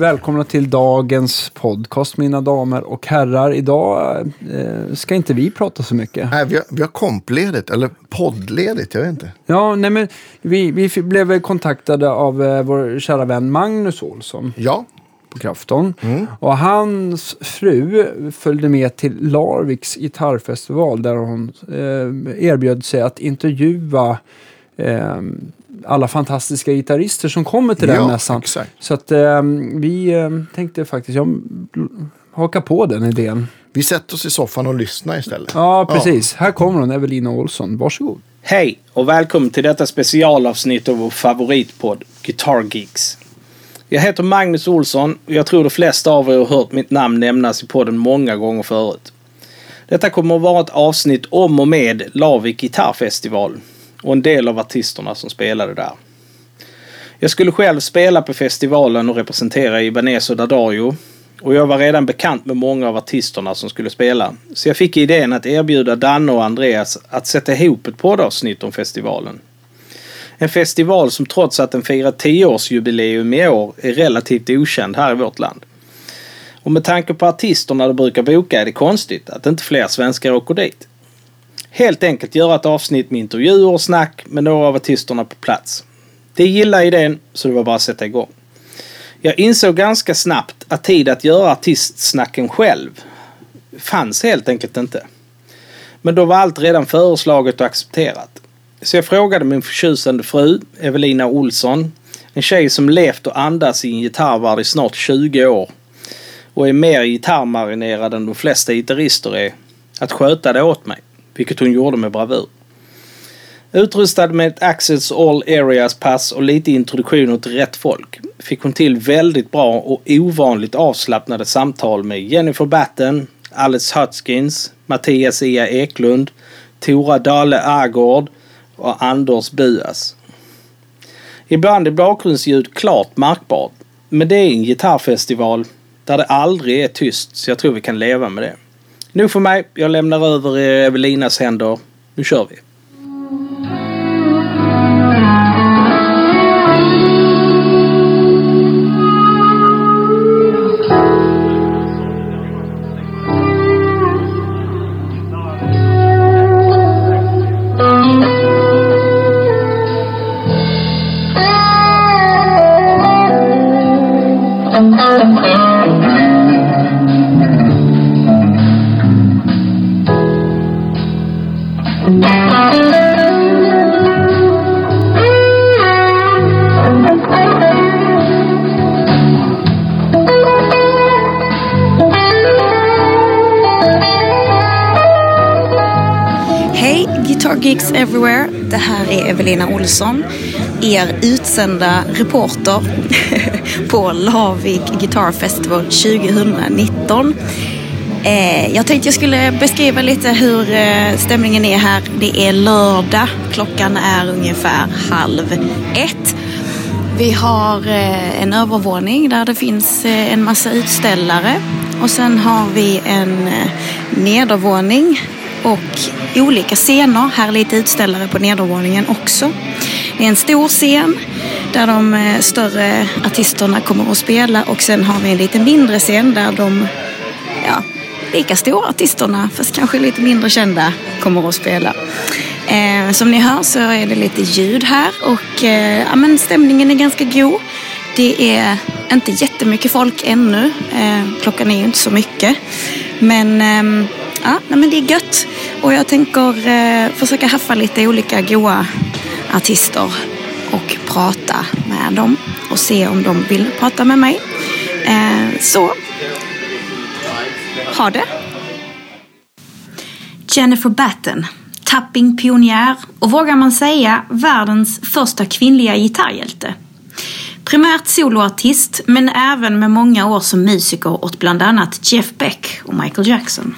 Välkomna till dagens podcast mina damer och herrar. Idag eh, ska inte vi prata så mycket. Nej, vi har, vi har kompledigt, eller poddledigt, jag vet inte. Ja, nej men vi, vi blev kontaktade av eh, vår kära vän Magnus Olsson Ja, på Krafton. Och hans fru följde med till Larviks gitarrfestival där hon eh, erbjöd sig att intervjua eh, alla fantastiska gitarrister som kommer till den Ja, mässan. exakt. Så att eh, vi eh, tänkte faktiskt jag, haka på den idén. vi sätter oss i soffan och lyssnar istället. Ja, precis. Här kommer hon, Evelina Olsson. Varsågod. Hej och välkommen till detta specialavsnitt av vår favoritpodd Guitar Geeks. Jag heter Magnus Olsson och jag tror de flesta av er har hört mitt namn nämnas i podden många gånger förut. Detta kommer att vara ett avsnitt om och med Larvik Gitarrfestival och en del av artisterna som spelade där. Jag skulle själv spela på festivalen och representera Ibanez och Dadario och jag var redan bekant med många av artisterna som skulle spela. Så jag fick idén att erbjuda Danne och Andreas att sätta ihop ett poddavsnitt om festivalen. En festival som trots att den firar 10-årsjubileum i år är relativt okänd här i vårt land. Och med tanke på artisterna de brukar boka är det konstigt att inte fler svenskar åker dit. Helt enkelt göra ett avsnitt med intervjuer och snack med några av artisterna på plats. Det gillade idén så det var bara att sätta igång. Jag insåg ganska snabbt att tid att göra artistsnacken själv fanns helt enkelt inte. Men då var allt redan föreslaget och accepterat. Så jag frågade min förtjusande fru, Evelina Olsson, en tjej som levt och andats i en gitarrvärld i snart 20 år och är mer gitarrmarinerad än de flesta gitarrister är, att sköta det åt mig, vilket hon gjorde med bravur. Utrustad med ett Access All Areas-pass och lite introduktioner till rätt folk fick hon till väldigt bra och ovanligt avslappnade samtal med Jennifer Batten, Alice Hutskins, Mattias Ia Eklund, Tora Dale Agård och Anders Buas. Ibland är bakgrundsljud klart märkbart, men det är en gitarrfestival där det aldrig är tyst så jag tror vi kan leva med det. Nu för mig, jag lämnar över i Evelinas händer. Nu kör vi! Det här är Evelina Olsson, er utsända reporter på Lavik Guitar Festival 2019. Eh, jag tänkte jag skulle beskriva lite hur eh, stämningen är här. Det är lördag, klockan är ungefär halv ett. Vi har eh, en övervåning där det finns en massa utställare och sen har vi en nedervåning och olika scener. Här är lite utställare på nedervåningen också. Det är en stor scen där de eh, större artisterna kommer att spela och sen har vi en lite mindre scen där de ja, lika stora artisterna, fast kanske lite mindre kända, kommer att spela. Eh, som ni hör så är det lite ljud här och eh, ja, men stämningen är ganska god. Det är inte jättemycket folk ännu. Eh, klockan är ju inte så mycket. Men, ehm, ja, nej, men det är gött. Och jag tänker eh, försöka haffa lite olika goa artister och prata med dem och se om de vill prata med mig. Eh, så ha det. Jennifer Batten, tapping-pionjär och vågar man säga världens första kvinnliga gitarrhjälte. Primärt soloartist men även med många år som musiker åt bland annat Jeff Beck och Michael Jackson.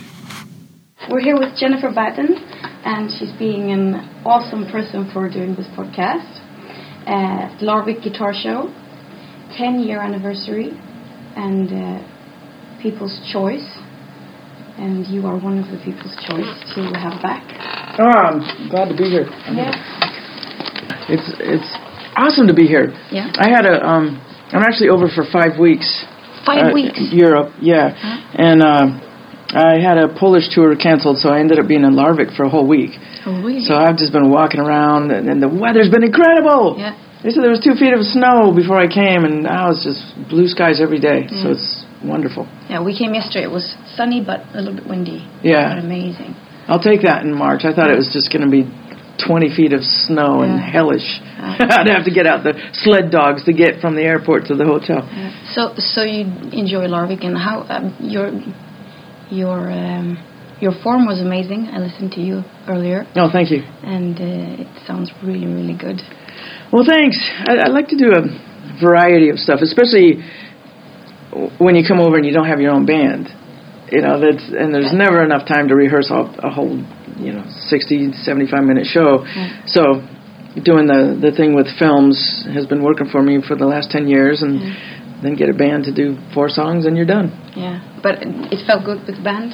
We're here with Jennifer Batten, and she's being an awesome person for doing this podcast. Uh, Larvik Guitar Show, 10 year anniversary, and uh, People's Choice. And you are one of the People's Choice to have back. Oh, I'm glad to be here. Yeah. It's it's awesome to be here. Yeah. I had a um I'm actually over for five weeks. Five uh, weeks. Europe, yeah. And uh, I had a Polish tour canceled, so I ended up being in Larvik for a whole week. Oh, really? So I've just been walking around, and, and the weather's been incredible. Yeah. They said there was two feet of snow before I came, and now it's just blue skies every day. So it's wonderful. Yeah, we came yesterday. It was sunny but a little bit windy. Yeah. Amazing. I'll take that in March. I thought it was just going to be 20 feet of snow and hellish. I'd have to get out the sled dogs to get from the airport to the hotel. So, so you enjoy Larvik, and how um, your your um, your form was amazing. I listened to you earlier, Oh, thank you. and uh, it sounds really, really good. Well, thanks. I, I like to do a variety of stuff, especially when you come over and you don't have your own band. You know, that's and there's never enough time to rehearse a, a whole, you know, 60, 75 minute show. So, doing the the thing with films has been working for me for the last 10 years, and then get a band to do four songs and you're done. Yeah, but it felt good with the band.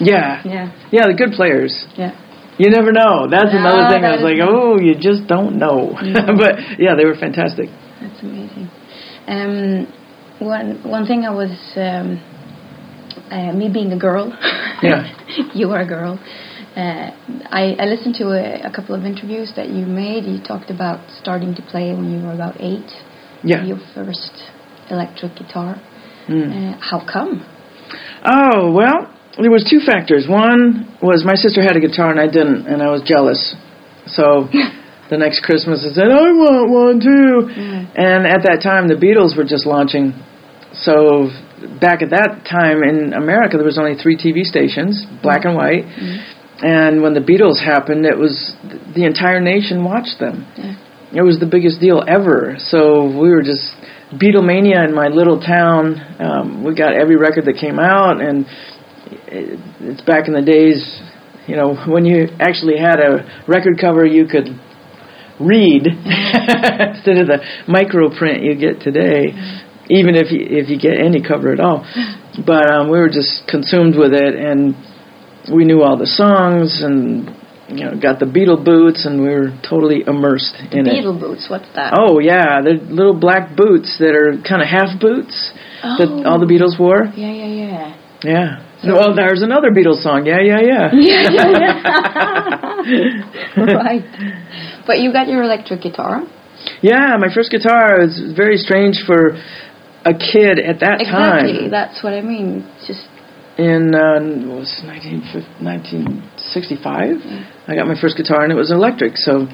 Yeah. Yeah, Yeah, the good players. yeah. You never know. That's No, another thing. I was like, oh, you just don't know. but yeah, they were fantastic. That's amazing. Um, one one thing I was um, uh, me being a girl. Yeah. you are a girl. Uh, I, I listened to a, a couple of interviews that you made. You talked about starting to play when you were about eight. Yeah. Your first electric guitar. Mm. Uh, how come? Oh, well, there was two factors. One was my sister had a guitar and I didn't, and I was jealous. So the next Christmas I said, I want one too. And at that time, the Beatles were just launching. So back at that time in America, there was only three TV stations, black and white. And when the Beatles happened, it was the entire nation watched them. It was the biggest deal ever. So we were just Beatlemania in my little town. Um, we got every record that came out, and it, it's back in the days, you know, when you actually had a record cover you could read instead of the micro print you get today. Even if you if you get any cover at all, but um, we were just consumed with it, and we knew all the songs, and you know, got the beetle boots, and we were totally immersed in it. Beetle boots. What's that? Oh yeah, they're little black boots that are kind of half boots that Oh. all the Beatles wore. Yeah, yeah, yeah. Yeah. well, there's another Beatles song. Yeah, yeah, yeah. right. But you got your electric guitar. yeah, my first guitar was very strange for a kid at that Exactly. time. Exactly, that's what I mean. Just In uh, what was it, 1950 1965, I got my first guitar and it was electric. So,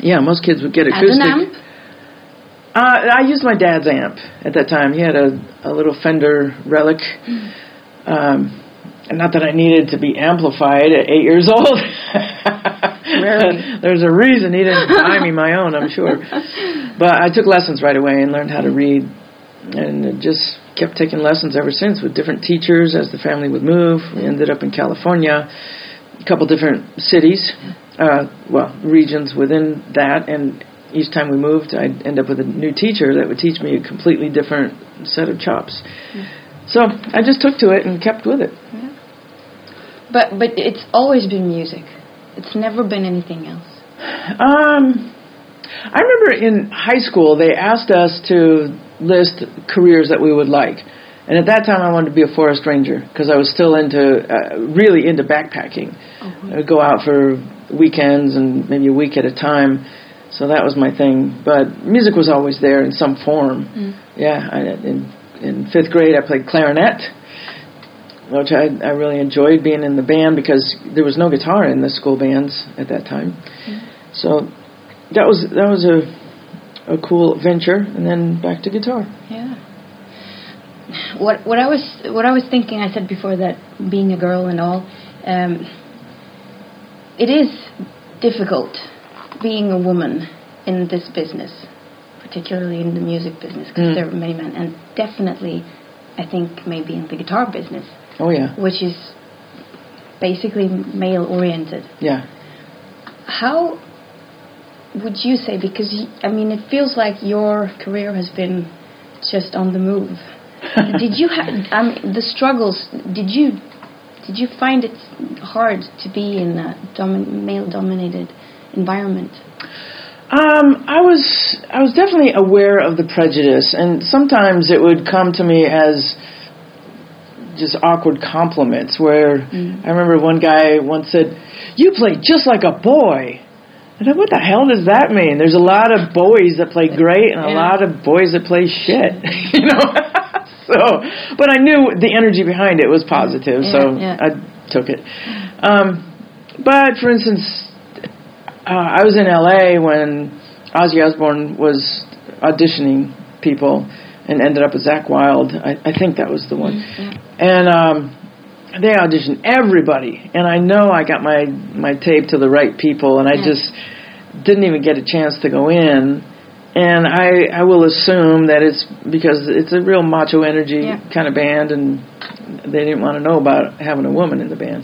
yeah, most kids would get as acoustic. an amp. Uh, I used my dad's amp at that time. He had a, a little Fender Relic. Um, and not that I needed to be amplified at eight years old. There's a reason he didn't buy me my own, I'm sure. But I took lessons right away and learned how to read. And just kept taking lessons ever since with different teachers as the family would move. We ended up in California, a couple different cities, uh, well, regions within that. And each time we moved, I'd end up with a new teacher that would teach me a completely different set of chops. So I just took to it and kept with it. But but it's always been music. It's never been anything else. Um, I remember in high school they asked us to list careers that we would like, and at that time I wanted to be a forest ranger because I was still into uh, really into backpacking. I would go out for weekends and maybe a week at a time. So that was my thing. But music was always there in some form. Yeah, I, in in fifth grade I played clarinet, which I I really enjoyed being in the band because there was no guitar in the school bands at that time. So that was that was a a cool venture, and then back to guitar. Yeah. What what I was what I was thinking, I said before that being a girl and all, um, it is difficult being a woman in this business, particularly in the music business, because Mm. there are many men, and definitely, I think maybe in the guitar business, Oh yeah, which is basically male oriented. yeah. How would you say? Because I mean, it feels like your career has been just on the move. Did you have? I mean, the struggles. Did you? Did you find it hard to be in a domin- male-dominated environment? Um, I was I was definitely aware of the prejudice, and sometimes it would come to me as just awkward compliments. Where I remember one guy once said, "You play just like a boy." I thought, what the hell does that mean? There's a lot of boys that play great and a Yeah. lot of boys that play shit, you know. so, but I knew the energy behind it was positive, so Yeah, yeah. I took it. Um, but for instance, uh, I was in LA when Ozzy Osbourne was auditioning people and ended up with Zakk Wylde. I, I think that was the one. And um, they auditioned everybody, and I know I got my my tape to the right people, and I Yeah. just didn't even get a chance to go in. And I I will assume that it's because it's a real macho energy Yeah. kind of band, and they didn't want to know about having a woman in the band.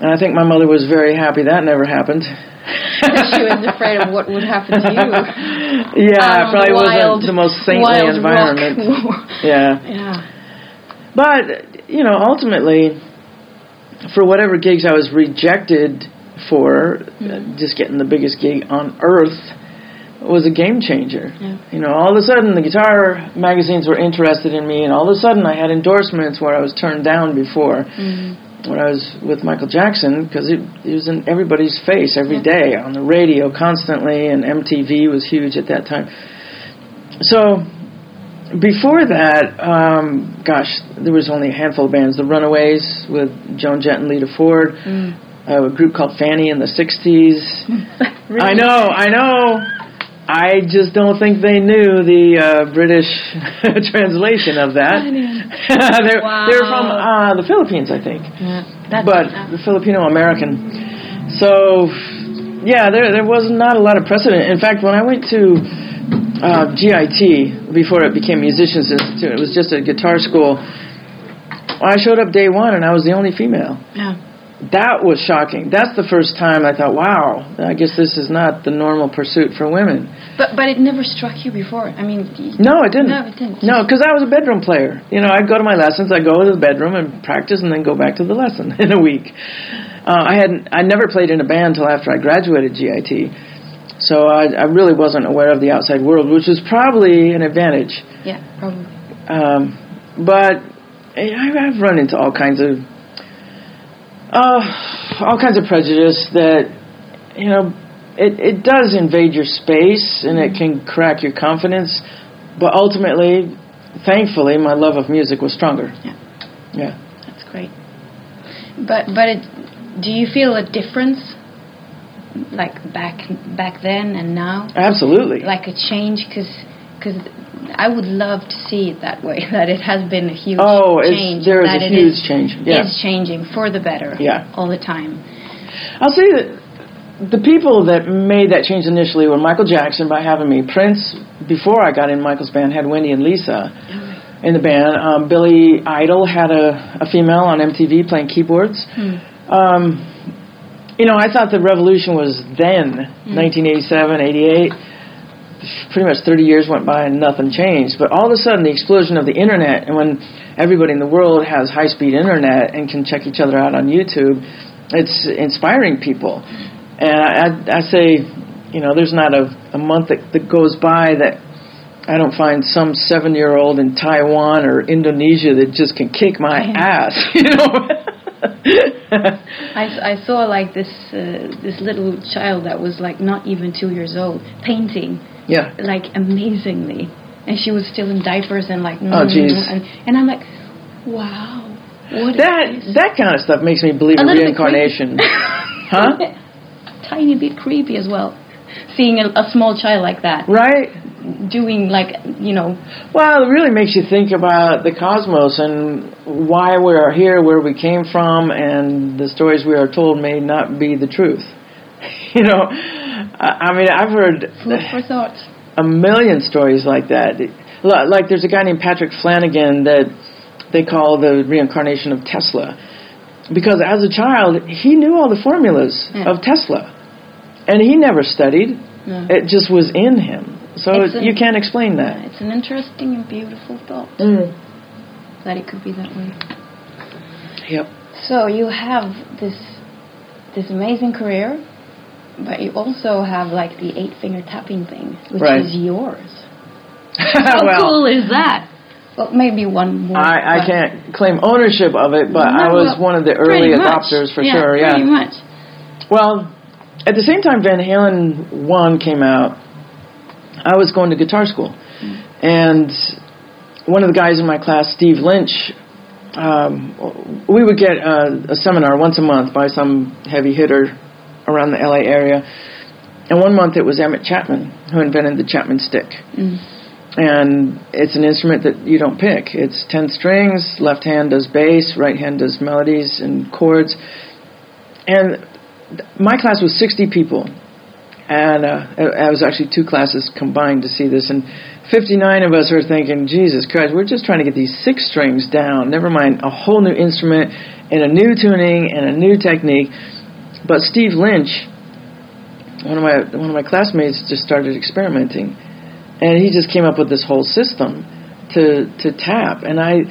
And I think my mother was very happy that never happened. she was afraid of what would happen to you. Yeah, it probably the wasn't the most saintly environment. Yeah. yeah. But, you know, ultimately, for whatever gigs I was rejected for, uh, just getting the biggest gig on earth was a game changer. Yeah. You know, all of a sudden the guitar magazines were interested in me, and all of a sudden I had endorsements where I was turned down before. When I was with Michael Jackson, because it, it was in everybody's face every day on the radio constantly, and MTV was huge at that time. So before that, um, gosh, there was only a handful of bands. The Runaways with Joan Jett and Lita Ford. Uh, a group called Fanny in the '60s. I know, I know. I just don't think they knew the uh, British translation of that. they're, they're from uh, the Philippines, I think Yeah. But the Filipino American. So, yeah, there there was not a lot of precedent. In fact, when I went to uh, GIT before it became Musicians Institute, it was just a guitar school. I showed up day one, and I was the only female. yeah. That was shocking. That's the first time I thought, "Wow, I guess this is not the normal pursuit for women." But but it never struck you before. I mean, No, it didn't. No, it didn't. No, because I was a bedroom player. You know, I'd go to my lessons, I'd go to the bedroom and practice, and then go back to the lesson in a week. Uh, I hadn't. I never played in a band until after I graduated GIT, so I, I really wasn't aware of the outside world, which was probably an advantage. yeah, probably. Um, but I- I've run into all kinds of uh, all kinds of prejudice that you know it, it does invade your space and it can crack your confidence. But ultimately, thankfully, my love of music was stronger. Yeah. Yeah. That's great. But but it, do you feel a difference, like back back then and now, Absolutely. like a change? Because I would love to see it that way. That it has been a huge change. Oh, change. there is a huge change, yeah. Is changing for the better. Yeah. All the time. I'll say that the people that made that change initially were Michael Jackson by having me. Prince, before I got in Michael's band, had Wendy and Lisa in the band. Um, Billy Idol had a, a female on MTV playing keyboards. Um, you know, I thought the revolution was then, 1987, 88. Pretty much 30 years went by and nothing changed. But all of a sudden, the explosion of the internet, and when everybody in the world has high speed internet and can check each other out on YouTube, it's inspiring people. And I, I, I say, you know, there's not a, a month that, that goes by that I don't find some seven year old in Taiwan or Indonesia that just can kick my ass, you know. I, I saw like this uh, this little child that was like not even two years old painting yeah. like amazingly, and she was still in diapers and like Oh, mm, jeez. and and I'm like, wow, what is That that kind of stuff makes me believe A in reincarnation. huh? tiny bit creepy as well. Seeing a, a small child like that Right? doing like you know Well, it really makes you think about the cosmos and why we are here, where we came from, and the stories we are told may not be the truth. You know, I I mean, I've heard food for thought. a million stories like that. Like there's a guy named Patrick Flanagan that they call the reincarnation of Tesla. Because as a child, he knew all the formulas Yeah. of Tesla. And he never studied. No. It just was in him. So an- you can't explain that. it's an interesting and beautiful thought Mm. that it could be that way. Yep. So you have this this amazing career, But you also have like the eight finger tapping thing, which Right. is yours. How well, cool is that? Well, maybe one more. I, I can't claim ownership of it, but I was well, one of the pretty early much. adopters for yeah, sure. Yeah. Pretty much. Well, at the same time Van Halen 1 came out, I was going to guitar school. And one of the guys in my class, Steve Lynch, um, we would get a, a seminar once a month by some heavy hitter around the LA area. And one month it was Emmett Chapman who invented the Chapman stick. And it's an instrument that you don't pick. It's 10 strings, left hand does bass, right hand does melodies and chords. And my class was 60 people, and uh, I I was actually two classes combined to see this. And 59 of us were thinking, Jesus Christ, we're just trying to get these six strings down. Never mind a whole new instrument and a new tuning and a new technique. But Steve Lynch, one of my one of my classmates, just started experimenting, and he just came up with this whole system to to tap. And I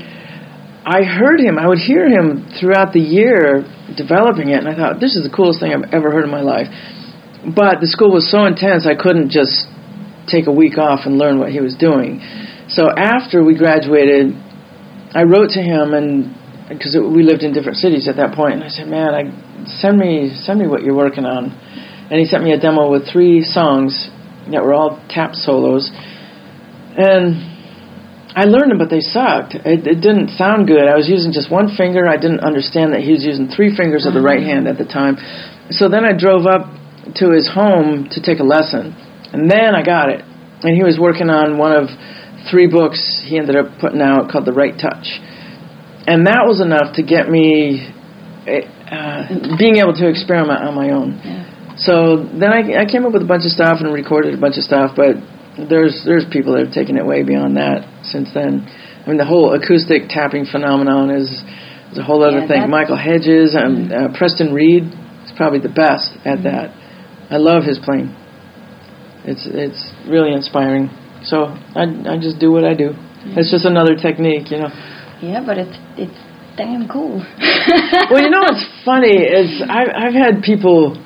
I heard him. I would hear him throughout the year developing it, and I thought this is the coolest thing I've ever heard in my life. But the school was so intense, I couldn't just take a week off and learn what he was doing. So after we graduated, I wrote to him, and because we lived in different cities at that point, and I said, "Man, I send me send me what you're working on." And he sent me a demo with three songs that were all tap solos, and I learned them, but they sucked. It, it didn't sound good. I was using just one finger. I didn't understand that he was using three fingers of the right hand at the time. So then I drove up to his home to take a lesson, and then I got it. And he was working on one of three books he ended up putting out called The Right Touch, and that was enough to get me uh, being able to experiment on my own. So then I, I came up with a bunch of stuff and recorded a bunch of stuff, but there's there's people that have taken it way beyond that since then. I mean, the whole acoustic tapping phenomenon is, is a whole other Yeah, thing. Michael Hedges and uh, Preston Reed is probably the best at that. I love his playing. It's it's really inspiring. So I I just do what I do. It's just another technique, you know. Yeah, but it's it's damn cool. well, you know what's funny is I've, I've had people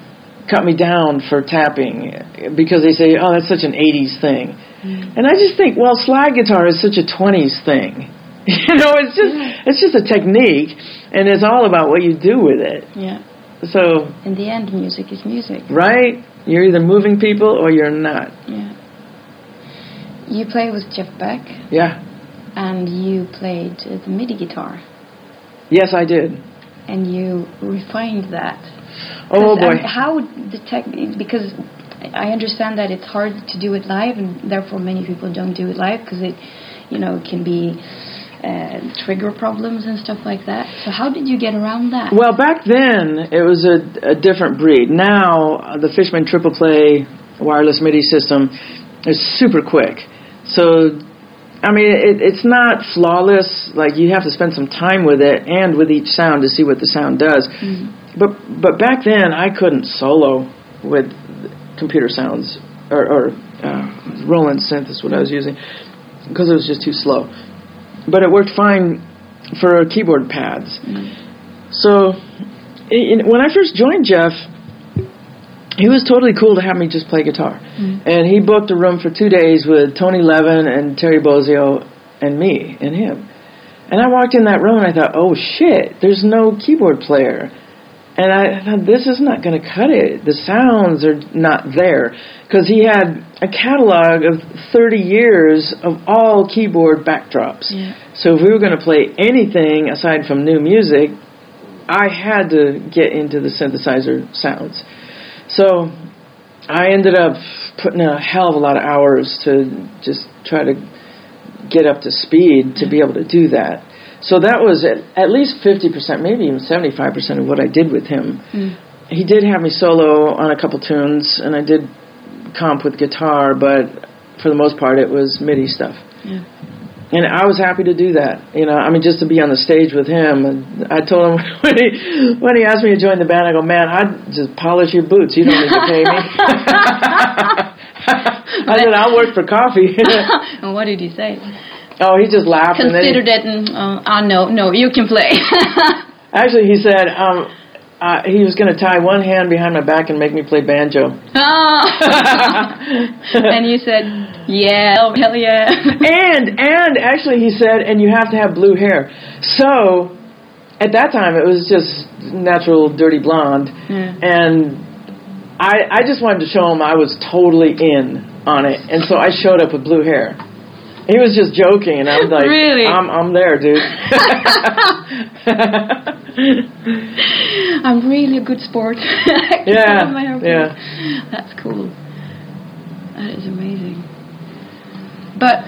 cut me down for tapping because they say, "Oh, that's such an '80s thing," mm. and I just think, well, slide guitar is such a '20s thing. You know, it's just it's just a technique, and it's all about what you do with it. yeah. So, In the end, music is music. right, you're either moving people or you're not. Yeah. You play with Jeff Beck, Yeah. And you played the MIDI guitar, Yes, I did. and you refined that. Oh boy. um, how the tech? Because I understand that it's hard to do it live, and therefore many people don't do it live because it, you know, can be uh, trigger problems and stuff like that. So how did you get around that? Well, back then it was a, a different breed. Now uh, the Fishman Triple Play wireless MIDI system is super quick. So, I mean, it, it's not flawless. Like you have to spend some time with it and with each sound to see what the sound does. But but back then I couldn't solo with computer sounds or, or uh, Roland synth is what I was using because it was just too slow. But it worked fine for keyboard pads. So, i- in, when I first joined Jeff, he was totally cool to have me just play guitar. Mm-hmm. And he booked a room for two days with Tony Levin and Terry Bozzio and me and him. And I walked in that room and I thought, oh shit, there's no keyboard player. And I thought, this is not going to cut it. The sounds are not there. Because he had a catalog of 30 years of all keyboard backdrops. Yeah. So if we were going to play anything aside from new music, I had to get into the synthesizer sounds. So I ended up putting a hell of a lot of hours to just try to get up to speed to be able to do that. So that was at, at least 50%, maybe even 75% of what I did with him. Mm. He did have me solo on a couple tunes, and I did comp with guitar, but for the most part, it was MIDI stuff. Yeah. And I was happy to do that. You know, I mean, just to be on the stage with him. And I told him when he when he asked me to join the band, I go, man, I'd just polish your boots. You don't need to pay me. I said, I'll work for coffee. and what did he say? oh, he just laughed. and then he- Considered it, and uh, ah no, no, you can play. Actually, he said, um, uh, he was going to tie one hand behind my back and make me play banjo. Ah. and you said, yeah, oh, hell yeah. and and actually he said and you have to have blue hair so at that time it was just natural dirty blonde Yeah. and i i just wanted to show him i was totally in on it and so i showed up with blue hair he was just joking and i was like Really? i'm i'm there dude I'm really a good sport. Yeah, tell my hair yeah. That's cool. That is amazing. But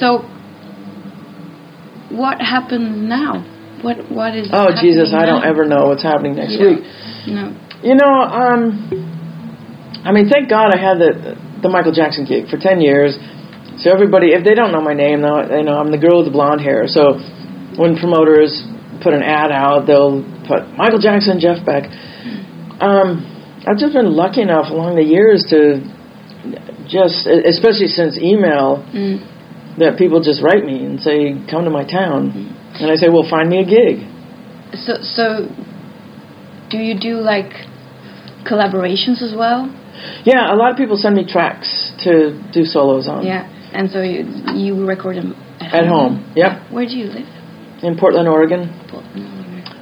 so, what happens now? What what is? oh jesus i don't ever know what's happening next Yeah. week No. You know, um, I mean, thank God I had the the Michael Jackson gig for ten years. So everybody, if they don't know my name, they they know I'm the girl with the blonde hair. So when promoters put an ad out, they'll put Michael Jackson, Jeff Beck. Um, I've just been lucky enough along the years to just, especially since email, Mm. that people just write me and say, "Come to my town," and I say, "Well, find me a gig." So so, do you do like collaborations as well? Yeah, a lot of people send me tracks to do solos on. Yeah. And so you you record them at, At home. Yep. Where do you live? In Portland, Oregon. Portland.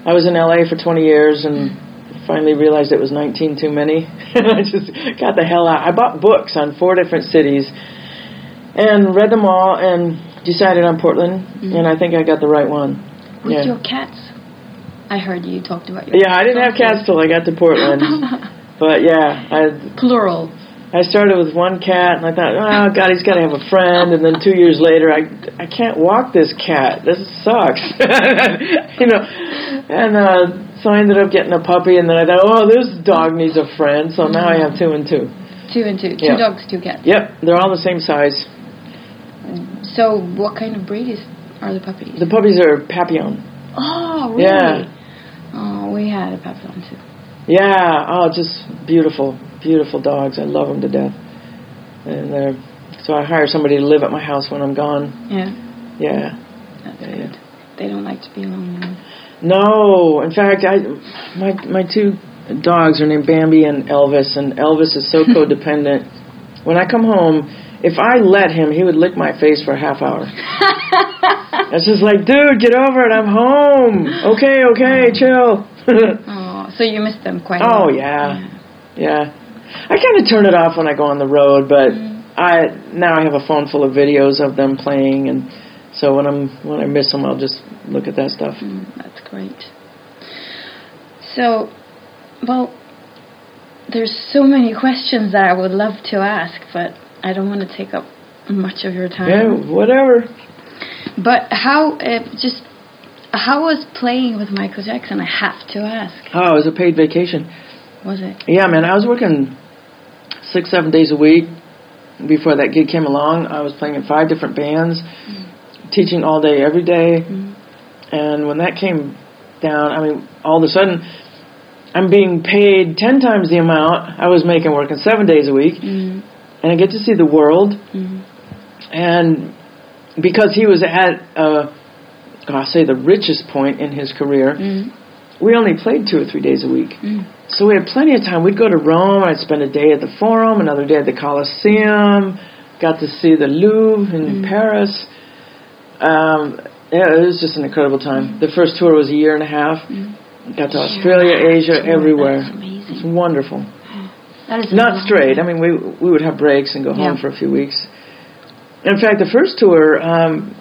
I was in LA for 20 years and mm. finally realized it was 19 too many. and I just got the hell out. I bought books on four different cities and read them all and decided on Portland. Mm. And I think I got the right one. With Yeah. your cats. I heard you talked about your Yeah, I didn't have cats till I got to Portland. but yeah, I Plural. I started with one cat, and I thought, oh God, he's got to have a friend. And then two years later, I I can't walk this cat. This sucks, you know. And uh, so I ended up getting a puppy, and then I thought, oh, this dog needs a friend. So now I have two and two. Two and two. Two Yeah. dogs, two cats. Yep, they're all the same size. So what kind of breed is are the puppies? The puppies are Papillon. oh, really? Yeah. Oh, we had a papillon too. Yeah, oh, just beautiful, beautiful dogs. I love them to death. And they're so I hire somebody to live at my house when I'm gone. Yeah, Yeah. that's Yeah, good. They don't like to be alone. No, in fact, I my my two dogs are named Bambi and Elvis, and Elvis is so codependent. When I come home, if I let him, he would lick my face for a half hour. It's just like, dude, get over it. I'm home. Okay, okay, chill. Oh, so you miss them quite. a oh lot. yeah, yeah. I kind of turn it off when I go on the road, but I now I have a phone full of videos of them playing, and so when I'm when I miss them, I'll just look at that stuff. Mm, that's great. So, well, there's so many questions that I would love to ask, but I don't want to take up much of your time. Yeah, whatever. But how, uh, just, how was playing with Michael Jackson? I have to ask. Oh, it was a paid vacation. Was it? Yeah, man, I was working six, seven days a week before that gig came along. I was playing in five different bands, teaching all day, every day. And when that came down, I mean, all of a sudden, I'm being paid ten times the amount I was making working seven days a week, Mm, and I get to see the world. mm, And because he was at, uh, I'll say, the richest point in his career, mm, we only played two or three days a week. mm. So we had plenty of time. We'd go to Rome. I'd spend a day at the Forum, another day at the Colosseum. Got to see the Louvre in Paris. Um, yeah, it was just an incredible time. The first tour was a year and a half. Got to Australia, Asia, everywhere. It's wonderful. That is Not straight. I mean, we we would have breaks and go home for a few weeks. In fact, the first tour, um,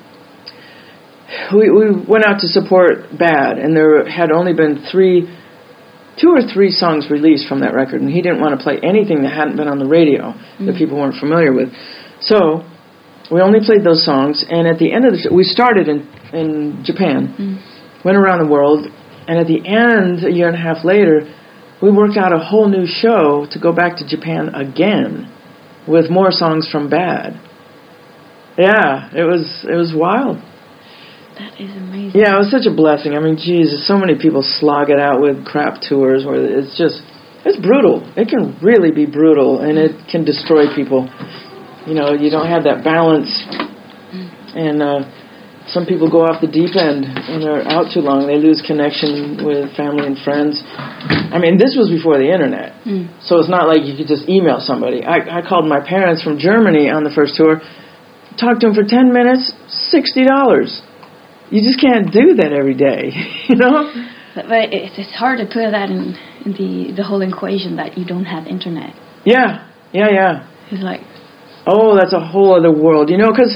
we we went out to support Bad, and there had only been three, two or three songs released from that record, and he didn't want to play anything that hadn't been on the radio that mm. people weren't familiar with. So we only played those songs, and at the end of the show, we started in in Japan, mm. went around the world, and at the end, a year and a half later, we worked out a whole new show to go back to Japan again with more songs from Bad. Yeah, it was it was wild. That is amazing. Yeah, it was such a blessing. I mean, Jesus, so many people slog it out with crap tours where it's just it's brutal. It can really be brutal and it can destroy people. You know, you don't have that balance. And uh some people go off the deep end when they're out too long. They lose connection with family and friends. I mean, this was before the internet, so it's not like you could just email somebody. I, I called my parents from Germany on the first tour, talked to them for ten minutes, sixty dollars. You just can't do that every day, you know. But, but it's, it's hard to put that in, in the the whole equation that you don't have internet. Yeah, yeah, yeah. It's like Oh, that's a whole other world, you know. Because,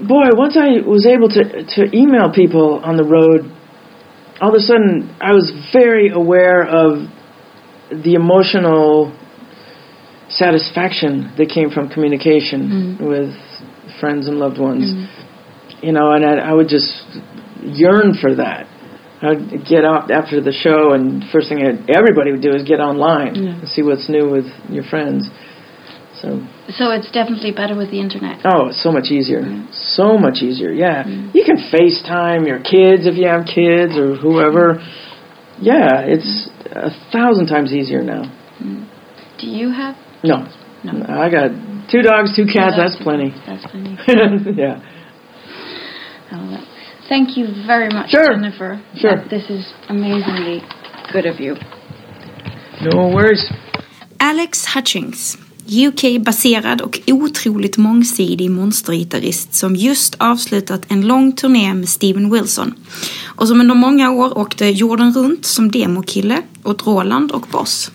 boy, once I was able to to email people on the road, all of a sudden I was very aware of the emotional satisfaction that came from communication mm-hmm. with friends and loved ones. Mm-hmm. You know, and I, I would just yearn for that. I'd get out after the show, and first thing I, everybody would do is get online and see what's new with your friends. So so it's definitely better with the internet. Oh, it's so much easier. So much easier. Yeah. You can FaceTime your kids if you have kids or whoever. Yeah, it's a thousand times easier now. Mm. Do you have? No. No. I got two dogs, two cats. That's plenty. That's plenty. yeah. Thank you very much, Sure. Jennifer. Sure. That- This is amazingly good of you. No worries. Alex Hutchings, UK-baserad och otroligt mångsidig monstergitarrist som just avslutat en lång turné med Steven Wilson och som under många år åkte jorden runt som demokille åt Roland och Boss.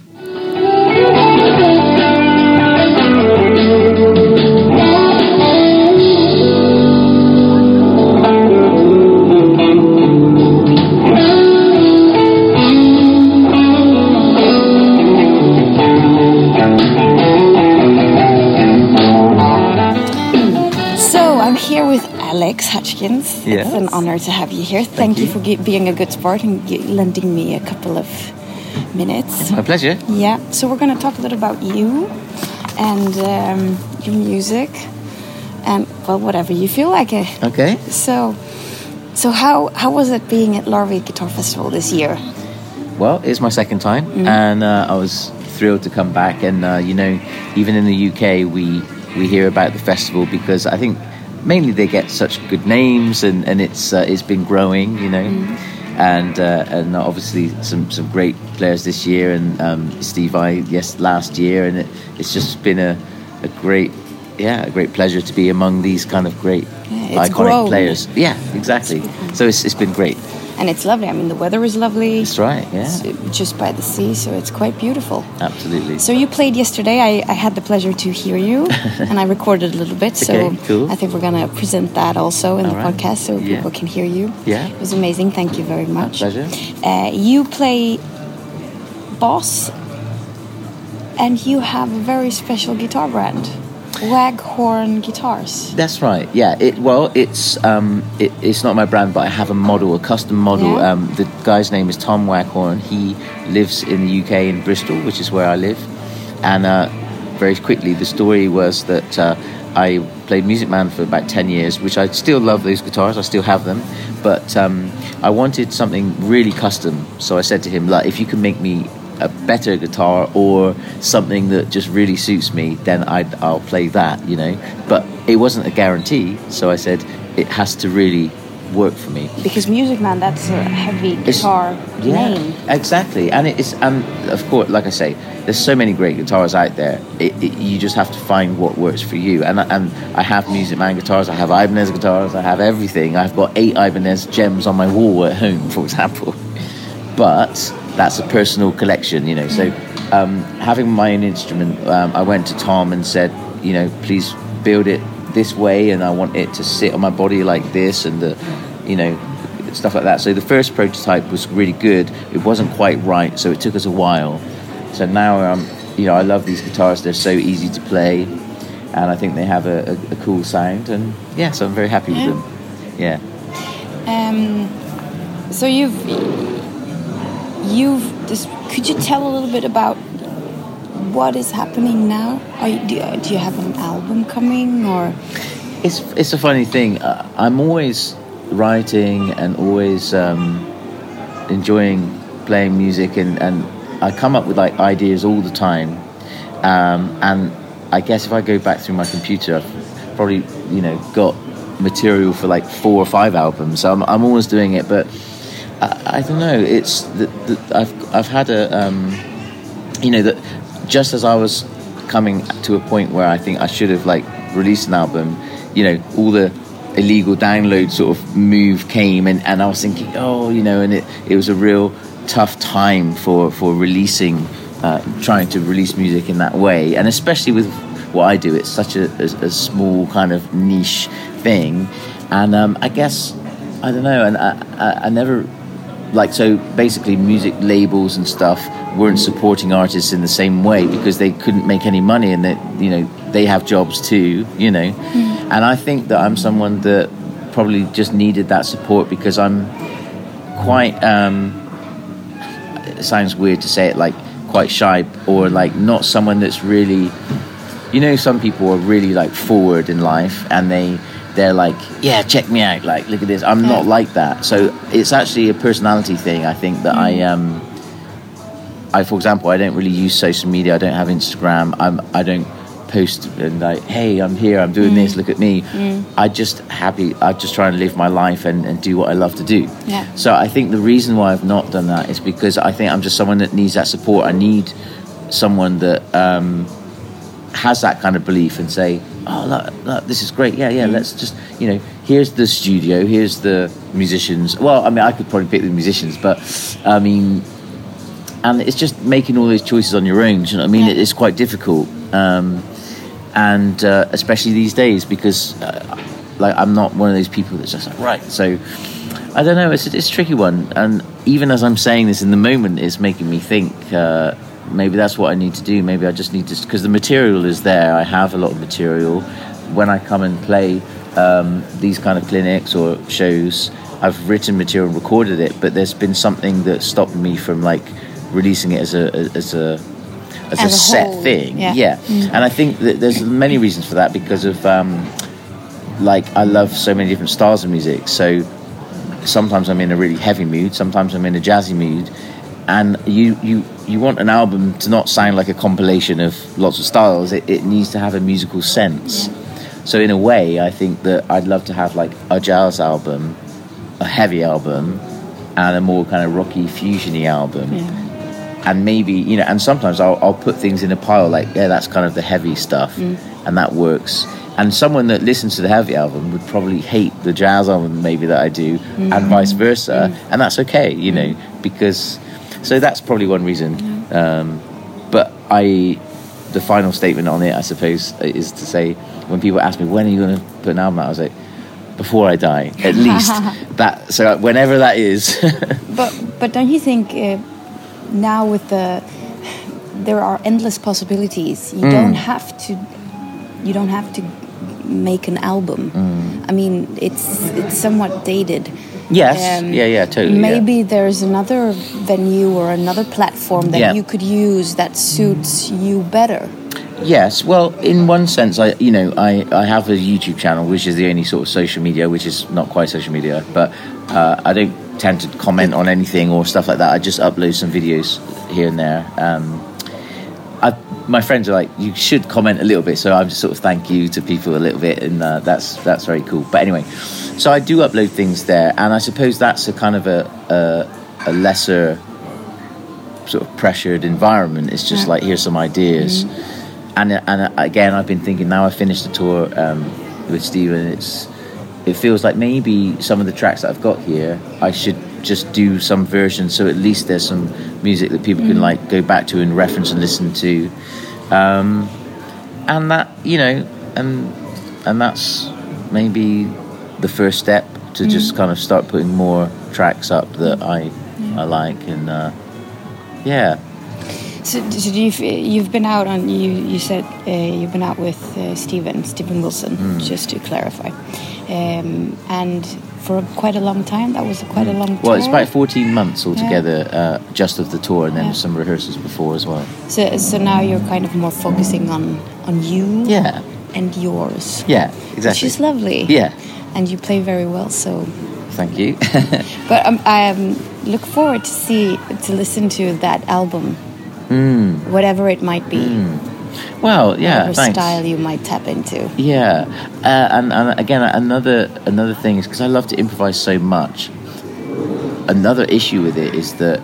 Alex Hutchings. Yes. It's an honor to have you here. Thank, you. you. for being a good sport and lending me a couple of minutes. My pleasure. Yeah. So we're going to talk a little about you and um, your music and well, whatever you feel like it. Okay. So, so how how was it being at Larvik Guitar Festival this year? Well, it's my second time, and uh, I was thrilled to come back. And uh, you know, even in the UK, we we hear about the festival because I think mainly they get such good names, and and it's uh, it's been growing. You know. And uh, and obviously some, some great players this year and um, Steve I yes last year and it, it's just been a, a great yeah a great pleasure to be among these kind of great Yeah, iconic grown. players yeah exactly so it's, it's been great And it's lovely. I mean, the weather is lovely. that's right yeah It's just by the sea, so it's quite beautiful. absolutely So you played yesterday. I, I had the pleasure to hear you, and I recorded a little bit. So Okay, cool. I think we're gonna present that also in All the right. podcast, so Yeah. people can hear you. Yeah. it was amazing. Thank you very much. pleasure. Uh, you play boss, and you have a very special guitar brand, Waghorn Guitars. That's right. Yeah. It well, it's um, it, it's not my brand, but I have a model, a custom model. Yeah. Um, the guy's name is Tom Waghorn. He lives in the UK in Bristol, which is where I live. And uh, very quickly, the story was that uh, I played Music Man for about ten years, which I still love those guitars. I still have them, but um, I wanted something really custom. So I said to him, like, if you can make me a better guitar or something that just really suits me, then I'd, I'll play that, you know. But it wasn't a guarantee, so I said it has to really work for me. Because Music Man, that's a heavy It's- guitar Yeah, name. exactly. And it's and of course, like I say, there's so many great guitars out there. It, it, you just have to find what works for you. And and I have Music Man guitars. I have Ibanez guitars. I have everything. I've got eight Ibanez JEMs on my wall at home, for example. But that's a personal collection, you know. So um, having my own instrument, um, I went to Tom and said, you know, please build it this way, and I want it to sit on my body like this, and the, you know, stuff like that. So the first prototype was really good. It wasn't quite right, so it took us a while. So now, um, you know, I love these guitars. They're so easy to play, and I think they have a, a, a cool sound. And yeah, so I'm very happy with them. Yeah. Um, so you've you've could you tell a little bit about what is happening now? You, do, you, do you have an album coming or It's it's a funny thing. Uh, I'm always writing and always um, enjoying playing music, and, and I come up with like ideas all the time. Um, and I guess if I go back through my computer, I've probably you know got material for like four or five albums. So I'm, I'm always doing it, but I, I don't know. It's that that I've I've had a um, you know that just as I was coming to a point where I think I should have like released an album, you know, all the illegal download sort of move came and, and I was thinking, oh, you know, and it, it was a real tough time for, for releasing, uh, trying to release music in that way. And especially with what I do, it's such a, a, a small kind of niche thing. And um, I guess, I don't know, and I, I, I never like so basically music labels and stuff weren't supporting artists in the same way because they couldn't make any money and that you know they have jobs too you know? And i think that i'm someone that probably just needed that support because i'm quite um it sounds weird to say it like quite shy or like not someone that's really you know some people are really like forward in life and they they're like yeah check me out like look at this. I'm not like that. So it's actually a personality thing i think that i um i for example i don't really use social media. I don't have instagram. I'm i don't post and like hey i'm here i'm doing this look at me. I just happy i just try and live my life and, and do what i love to do. Yeah. so i think the reason why i've not done that is because i think i'm just someone that needs that support. I need someone that um has that kind of belief and say, "Oh, look, look, this is great. Yeah, yeah. Let's just, you know, here's the studio, here's the musicians. Well, I mean, I could probably pick the musicians, but I mean, and it's just making all those choices on your own. do You know what I mean? Yeah. It is quite difficult, um, and uh, especially these days because, uh, like, I'm not one of those people that's just like right. So, I don't know. It's a, it's a tricky one, and even as I'm saying this in the moment, it's making me think. Uh, maybe that's what I need to do. Maybe I just need to because the material is there. I have a lot of material. When I come and play um, these kind of clinics or shows, I've written material and recorded it, but there's been something that stopped me from like releasing it as a as a as, a, As a set whole, thing. yeah. and I think that there's many reasons for that because of um, like I love so many different styles of music. So sometimes I'm in a really heavy mood, sometimes I'm in a jazzy mood, and you you you want an album to not sound like a compilation of lots of styles. It, it needs to have a musical sense. So in a way, I think that I'd love to have like a jazz album, a heavy album, and a more kind of rocky fusiony album. And maybe you know, and sometimes I'll, I'll put things in a pile like, yeah, that's kind of the heavy stuff, mm. and that works. And someone that listens to the heavy album would probably hate the jazz album, maybe that I do, mm. and vice versa, mm. and that's okay, you know, because so that's probably one reason. Um, but I, the final statement on it, I suppose, is to say when people ask me when are you going to put an album out, I was like, before I die, at least that. So whenever that is, But but don't you think uh, now with the there are endless possibilities. You don't have to you don't have to make an album. I mean, it's it's somewhat dated. Yes, Um, yeah, yeah, totally. yeah. Maybe there's another venue or another platform that Yeah. you could use that suits you better. Yes, well, in one sense, I you know I, I have a YouTube channel, which is the only sort of social media, which is not quite social media, but uh, I don't tend to comment on anything or stuff like that. I just upload some videos here and there. Um, my friends are like, you should comment a little bit, so I'm just sort of thank you to people a little bit, and uh, that's that's very cool. But anyway, so I do upload things there, and I suppose that's a kind of a a, a lesser sort of pressured environment. It's just like here's some ideas, and and again, I've been thinking now I finished the tour um, with Steven. It's it feels like maybe some of the tracks that I've got here, I should just do some version so at least there's some music that people can like go back to and reference and listen to, um, and that you know, and and that's maybe the first step to just kind of start putting more tracks up that I I like and uh, yeah. So, so do you, f- you've been out on you you said uh, you've been out with uh, Steven Steven Wilson Hmm. just to clarify, um, and for quite a long time that was quite a long time. Well, it's about 14 months altogether, uh, just of the tour, and then some rehearsals before as well. So, so now you're kind of more focusing on on you Yeah, and yours, yeah, which exactly. is lovely. Yeah, and you play very well. So, thank you. but um, I um, look forward to see to listen to that album, Hmm. whatever it might be. Well, yeah, whatever thanks. style you might tap into. Yeah, uh, and, and again, another another thing is because I love to improvise so much. Another issue with it is that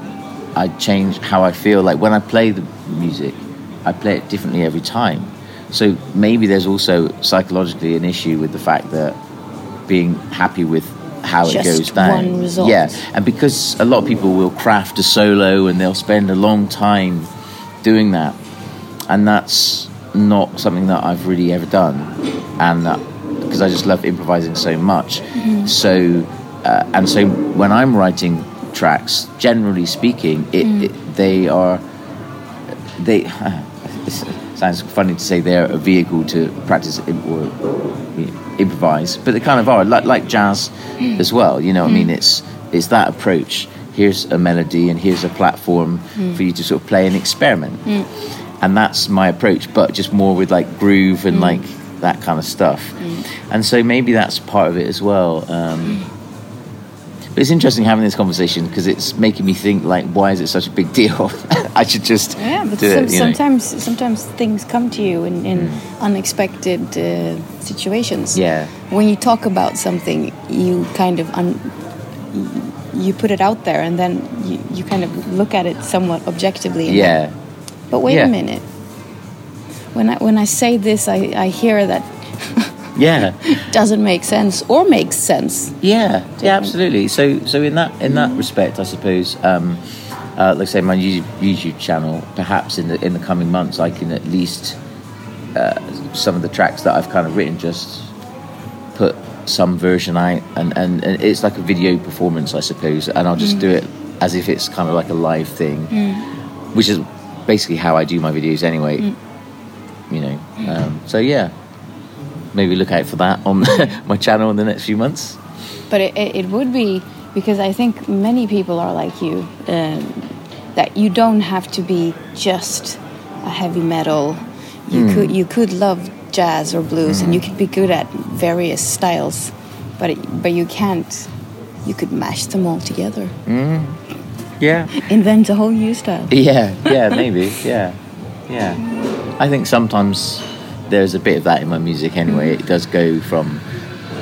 I change how I feel. Like when I play the music, I play it differently every time. So maybe there's also psychologically an issue with the fact that being happy with how it goes down. one result. Yeah, and because a lot of people will craft a solo and they'll spend a long time doing that, and that's not something that I've really ever done, and because I just love improvising so much. Mm-hmm. So, uh, and so when I'm writing tracks, generally speaking, it, mm. it they are they. Sounds funny to say they're a vehicle to practice im- or improvise, but they kind of are like like jazz mm. as well. You know, what I mean, mm. it's it's that approach. Here's a melody and here's a platform for you to sort of play and experiment, and that's my approach. But just more with like groove and like that kind of stuff, and so maybe that's part of it as well. Um, but it's interesting having this conversation because it's making me think like, why is it such a big deal? I should just Yeah, but do some, it. You know? sometimes sometimes things come to you in, in unexpected uh, situations. Yeah. When you talk about something, you kind of un, you put it out there, and then you, you kind of look at it somewhat objectively. and Yeah. But wait Yeah. a minute. When I when I say this, I, I hear that Yeah. doesn't make sense or makes sense. Yeah, yeah, absolutely. So, so in that in that respect, I suppose, um, uh, like I say, my YouTube, YouTube channel, perhaps in the in the coming months, I can at least uh, some of the tracks that I've kind of written, just put some version out, and, and, and it's like a video performance, I suppose, and I'll just do it as if it's kind of like a live thing, which is basically how I do my videos anyway. You know, um, so yeah. Maybe look out for that on my channel in the next few months. But it, it, would be because I think many people are like you um, that you don't have to be just a heavy metal. You could you could love jazz or blues, and you could be good at various styles, but it, but you can't. You could mash them all together, Yeah. invent a whole new style. Yeah, yeah, maybe. Yeah. Yeah. I think sometimes there's a bit of that in my music anyway. It does go from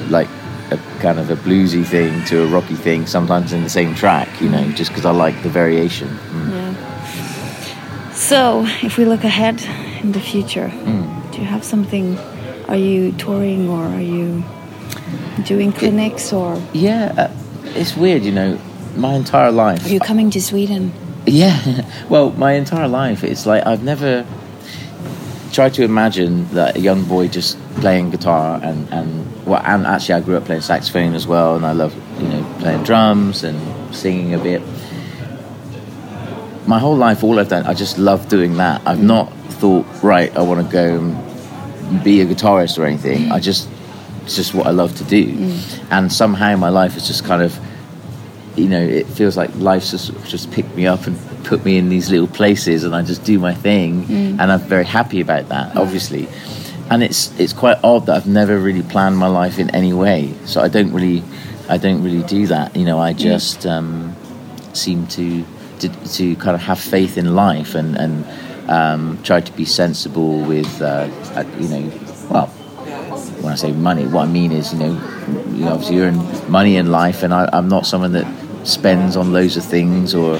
like a kind of a bluesy thing to a rocky thing, sometimes in the same track, you know, just because I like the variation. Mm. Yeah. So, if we look ahead in the future, do you have something? Are you touring or are you doing clinics or Yeah, uh, it's weird, you know, my entire life. are you coming to Sweden? Yeah. Well, my entire life, it's like I've never tried to imagine that a young boy just playing guitar and and well, and actually I grew up playing saxophone as well, and I love you know playing drums and singing a bit. My whole life, all I've done, I just love doing that. I've mm. not thought, right, I want to go and be a guitarist or anything. I just, it's just what I love to do, mm. and somehow my life is just kind of you know, it feels like life's just just picked me up and put me in these little places, and I just do my thing, and I'm very happy about that, obviously. And it's it's quite odd that I've never really planned my life in any way, so I don't really I don't really do that. You know, I just um, seem to, to to kind of have faith in life and and um, try to be sensible with uh, you know, well, when I say money, what I mean is, you know, you obviously earn money in life, and I, I'm not someone that spends on loads of things, or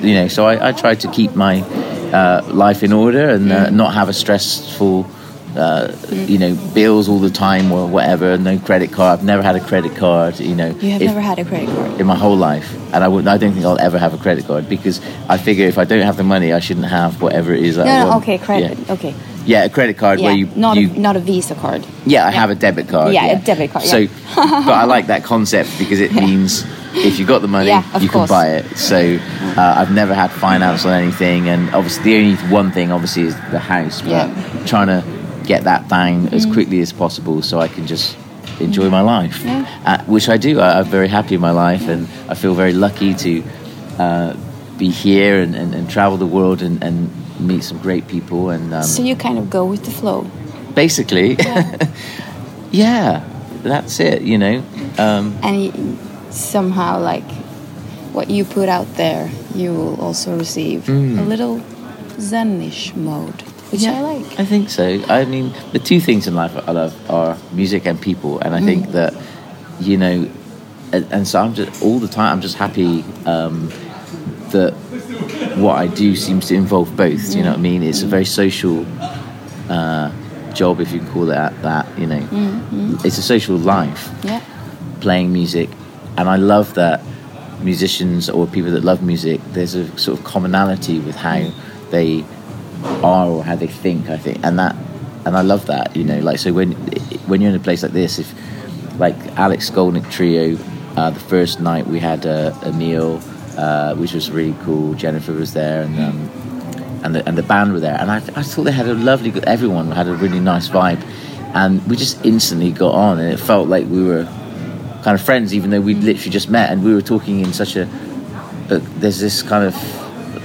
you know, so I, I try to keep my uh, life in order and uh, not have a stressful, uh, you know, bills all the time or whatever. No credit card. I've never had a credit card. You know, You have If- never had a credit card. in my whole life, and I would. I don't think I'll ever have a credit card because I figure if I don't have the money, I shouldn't have whatever it is. I No, no, want. okay, credit. Yeah. Okay. Yeah, a credit card Yeah, where you not you a, not a Visa card. yeah, I have a debit card. Yeah, a debit card, So, but I like that concept because it means if you've got the money, Yeah, you course. can buy it. So, uh, I've never had finance on anything, and obviously the only one thing obviously is the house. But Yeah. trying to get that down as quickly as possible so I can just enjoy my life, Yeah. uh, which I do. I, I'm very happy in my life, and I feel very lucky to uh, be here and, and, and travel the world and, and meet some great people and. Um, So you kind of go with the flow. basically yeah that's it you know um, and somehow like what you put out there you will also receive Mm. a little zenish mode which I like. I think so. I mean, the two things in life I love are music and people, and I Mm. think that you know, and, and so I'm just all the time. I'm just happy um, that what I do seems to involve both. You know what I mean? It's a very social uh, job, if you can call it that. that you know, it's a social life Yeah. playing music, and I love that musicians or people that love music. There's a sort of commonality with how they are or how they think. I think, and that, and I love that. You know, like so when when you're in a place like this, if like Alex Skolnick trio, uh, the first night we had a, a meal, uh, which was really cool. Jennifer was there, and. Um, and the, and the band were there, and I, I thought they had a lovely. Everyone had a really nice vibe, and we just instantly got on, and it felt like we were kind of friends, even though we'd literally just met, and we were talking in such a. a there's this kind of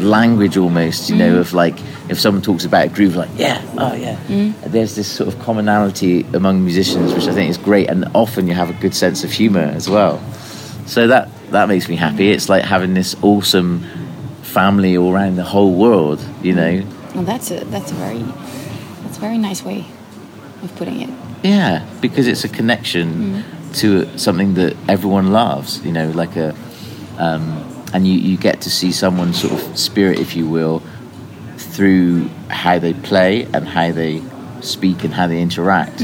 language almost, you know, mm. of like if someone talks about a groove, like yeah, oh yeah. Mm. There's this sort of commonality among musicians, which I think is great, and often you have a good sense of humour as well. So that that makes me happy. Mm. It's like having this awesome family all around the whole world, you know. Well, that's a that's a very that's a very nice way of putting it. Yeah, because it's a connection to something that everyone loves, you know, like a, um, and you, you get to see someone's sort of spirit, if you will, through how they play and how they speak and how they interact.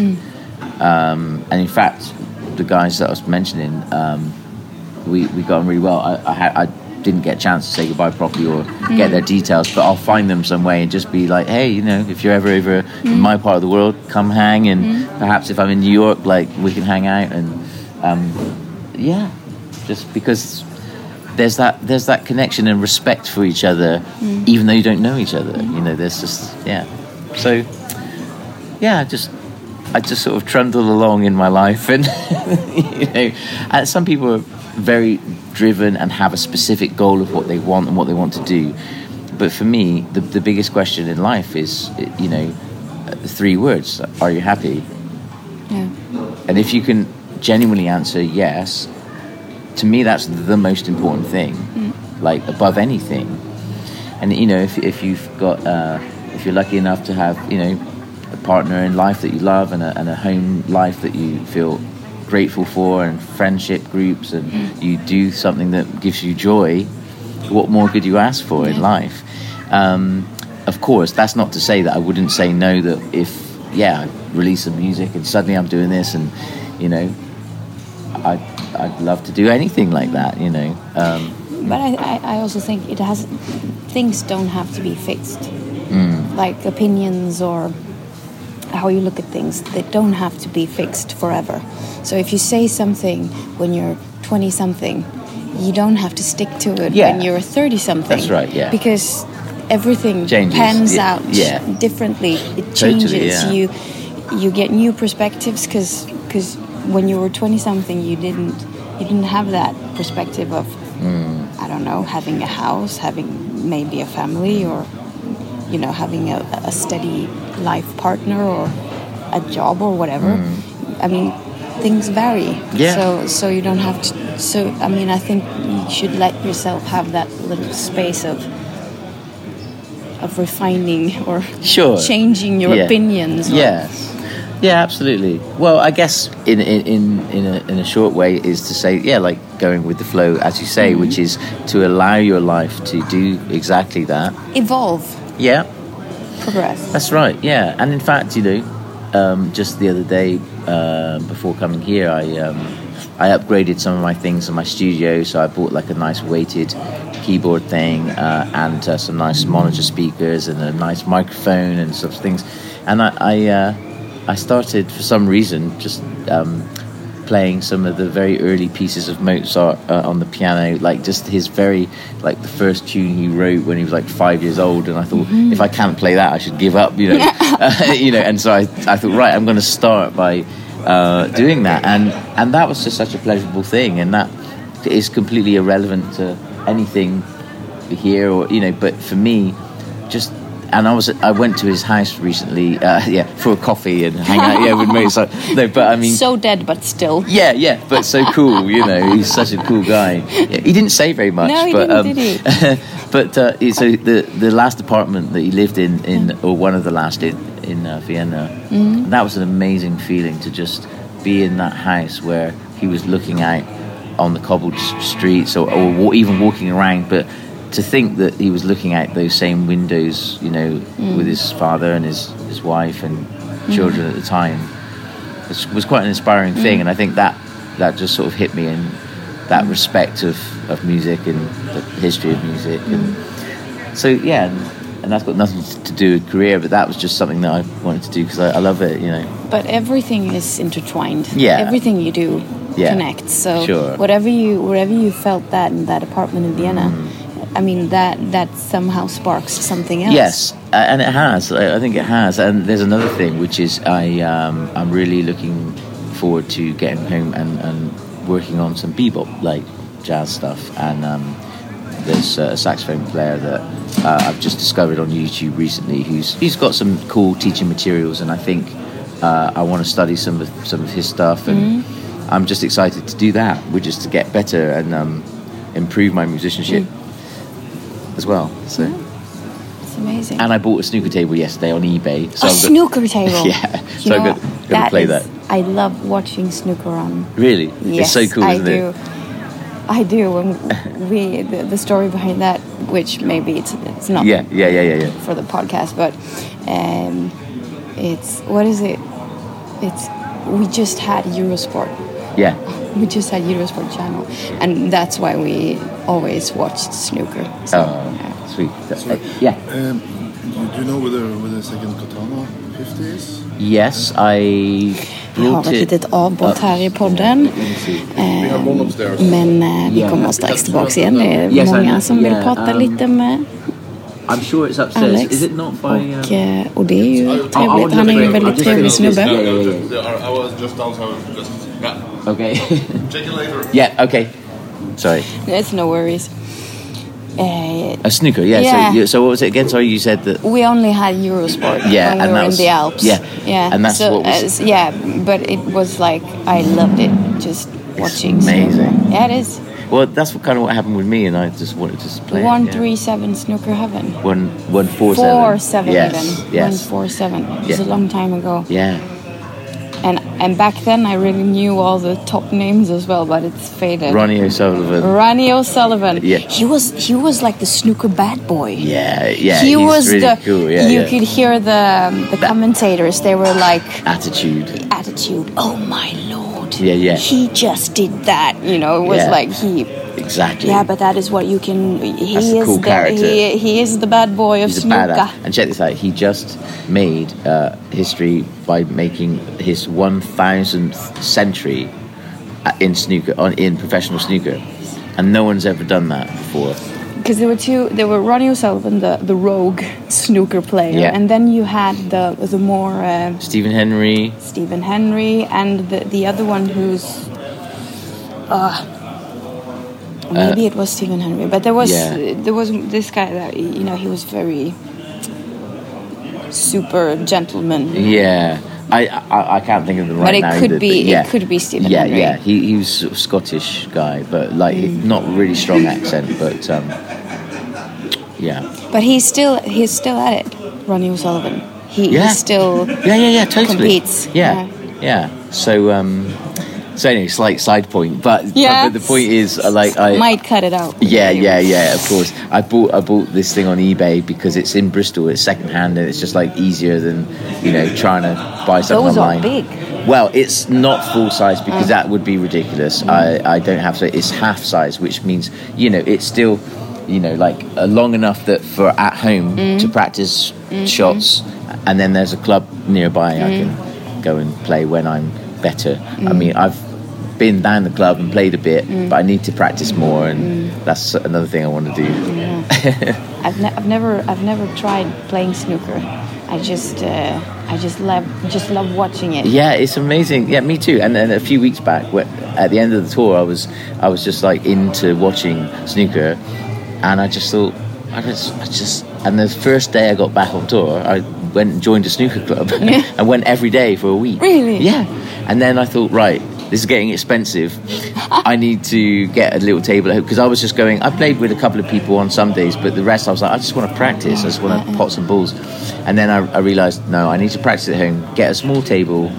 Um, and in fact, the guys that I was mentioning, um, we, we got on really well. I, I, had, I didn't get a chance to say goodbye properly or get hmm. their details, but I'll find them some way and just be like, hey, you know, if you're ever over in hmm. my part of the world, come hang. And hmm. perhaps if I'm in New York, like we can hang out. And um, yeah, just because there's that there's that connection and respect for each other, even though you don't know each other. You know, there's just yeah. So yeah, just I just sort of trundle along in my life, and you know, and some people are very driven and have a specific goal of what they want and what they want to do. But for me, the the biggest question in life is, you know, three words: Are you happy? Yeah. And if you can genuinely answer yes, to me that's the most important thing, like above anything. And you know, if if you've got uh, if you're lucky enough to have you know a partner in life that you love and a, and a home life that you feel grateful for and friendship groups and you do something that gives you joy, what more could you ask for in life? Um, of course, that's not to say that I wouldn't say no. That if yeah, I release some music and suddenly I'm doing this and you know, I I'd love to do anything like that. You know, um, But I, I, also think it has things don't have to be fixed. Mm. Like opinions or how you look at things, they don't have to be fixed forever. So if you say something when you're 20 something, you don't have to stick to it Yeah. when you're 30 something. That's right, yeah. Because everything Changes, pans yeah, out yeah. differently. It Totally, changes. yeah. You you get new perspectives because because when you were 20 something you didn't you didn't have that perspective of Mm. I don't know, having a house, having maybe a family, or you know, having a, a steady life partner or a job or whatever. I mean, things vary. Mm. Yeah. So so you don't have to. So I mean, I think you should let yourself have that little space of of refining or Sure. changing your Yeah. opinions. or- Yes. Yeah, absolutely. Well, I guess in in in in a, in a short way is to say, yeah, like going with the flow, as you say, which is to allow your life to do exactly that. Evolve, Yeah, progress. that's right. Yeah, and in fact, you know, um, just the other day uh, before coming here, I um, I upgraded some of my things in my studio. So I bought like a nice weighted keyboard thing uh, and uh, some nice monitor speakers and a nice microphone and such things. And I I, uh, I started for some reason just. Um, playing some of the very early pieces of Mozart uh, on the piano, like just his very, like the first tune he wrote when he was like five years old. And I thought, if I can't play that, I should give up, you know, uh, you know. And so I, I thought, right, I'm going to start by uh, doing that, and and that was just such a pleasurable thing, and that is completely irrelevant to anything here or you know. But for me, just and I was I went to his house recently, uh, yeah, for a coffee and hang out, yeah, with mates. So, no, but I mean, So dead, but still. yeah, yeah, but so cool, you know. He's such a cool guy. Yeah, he didn't say very much, No, he but didn't, um, did he? but uh, so the the last apartment that he lived in, in or one of the last in in uh, Vienna, Mm-hmm. that was an amazing feeling to just be in that house where he was looking out on the cobbled streets or, or even walking around, but. To think that he was looking out those same windows, you know, Mm. with his father and his, his wife and children at the time, was, was quite an inspiring Mm. thing, and I think that that just sort of hit me in that respect of, of music and the history of music, and Mm. so yeah, and, and that's got nothing to do with career, but that was just something that I wanted to do because I, I love it, you know. But everything is intertwined. Yeah. Everything you do Yeah. connects. So Sure. whatever you whatever you felt that in that apartment in Vienna, I mean that that somehow sparks something else. Yes, uh, and it has. I, think it has. And there's another thing, which is I um, I'm really looking forward to getting home and, and working on some bebop, like jazz stuff. And um, there's a saxophone player that uh, I've just discovered on YouTube recently, who's he's got some cool teaching materials, and I think uh, I want to study some of some of his stuff, and I'm just excited to do that, which is to get better and um, improve my musicianship as well. So. It's amazing. And I bought a snooker table yesterday on eBay. So a snooker table. Yeah, You so I'm gonna- gonna play is- that. I love watching snooker on. Really? Yes, it's so cool, I isn't do. it? I do, and we the, the story behind that, which maybe it's it's not Yeah, yeah, yeah, yeah, yeah. for the podcast, but um, it's what is it? It's we just had Eurosport. Yeah. We just had Eurosport channel, and that's why we always watched snooker. So, Oh, yeah. sweet. That's- uh, yeah. Um, do you know whether whether second katana 50 is? Yes, I Vi har ett it. litet avbrott här i podden. Eh, men eh, vi kommer strax tillbaka igen. Det är många som vill prata um, lite med I'm sure it's upstairs. Alex. Is it not by? Och, Um... eh, och det är ju trevligt. Han är ju en väldigt trevlig snubbe. Was. Okay. Check it later. yeah. Okay. Sorry. It's no worries. Eh, A snooker. Yeah. Yeah. So, you, so what was it again? Sorry, you said that. we only had Eurosport Yeah, when we and were that in the Alps. yeah, yeah. and that's so, what was- as- yeah, but it was like I loved it just watching. amazing. snooker. Yeah, it is. Well, that's what kind of what happened with me, and I just wanted to play. it, yeah. three seven snooker heaven. One one four seven. Four seven Yes. even. Yes. One four seven. It was Yeah. a long time ago. Yeah. And and back then I really knew all the top names as well, but it's faded. Ronnie O'Sullivan. Ronnie O'Sullivan. Yeah. He was he was like the snooker bad boy. Yeah, yeah. he was really the cool. Yeah, you yeah. could hear the um, the commentators they were like attitude. attitude oh my lord Yeah, yeah. he just did that you know it was Yeah. like he Exactly. yeah but that is what you can he That's a is cool the character. he, he is the bad boy of He's snooker. And check this out. He just made uh, history by making his 1000th century uh, in snooker, on in professional snooker, and no one's ever done that before. because there were two there were Ronnie O'Sullivan the the rogue snooker player Yeah. and then you had the the more uh, Stephen Hendry. Stephen Hendry and the the other one who's uh maybe it was Stephen Hendry but there was Yeah. there was this guy that you know he was very super gentleman Yeah. I, I I can't think of the right But it now could be- it yeah. could be Stephen Yeah, Hendry. yeah. He he was sort of Scottish guy, but like Mm. not really strong accent, but um, yeah. but he's still he's still at it Ronnie O'Sullivan he, Yeah. he's still Yeah, yeah, yeah, totally. Competes, Yeah, yeah. So, um, so anyway, slight side point, but, Yeah. but the point is, uh, like, I might cut it out yeah, yeah, yeah. Of course, I bought I bought this thing on eBay because it's in Bristol, it's second hand, and it's just like easier than you know trying to buy something Those are online. big. Well, it's not full size because that would be ridiculous. I, I don't have to. It's half size, which means you know it's still you know like uh, long enough that for at home to practice shots, and then there's a club nearby I can go and play when I'm better. I mm. mean, I've been down the club and played a bit, mm. but I need to practice more, and mm. that's another thing I want to do. I've, ne- I've never I've never tried playing snooker I just uh, I just love just love watching it Yeah, it's amazing. Yeah, me too. And then a few weeks back, at the end of the tour, I was I was just like into watching snooker, and I just thought I just I just And the first day I got back on tour, I went and joined a snooker club and went every day for a week. Really? Yeah. And then I thought, right, this is getting expensive. I need to get a little table at home because I was just going. I played with a couple of people on some days, but the rest I was like, I just want to practice. I just want to pot some balls. And then I, I realized, no, I need to practice at home. Get a small table,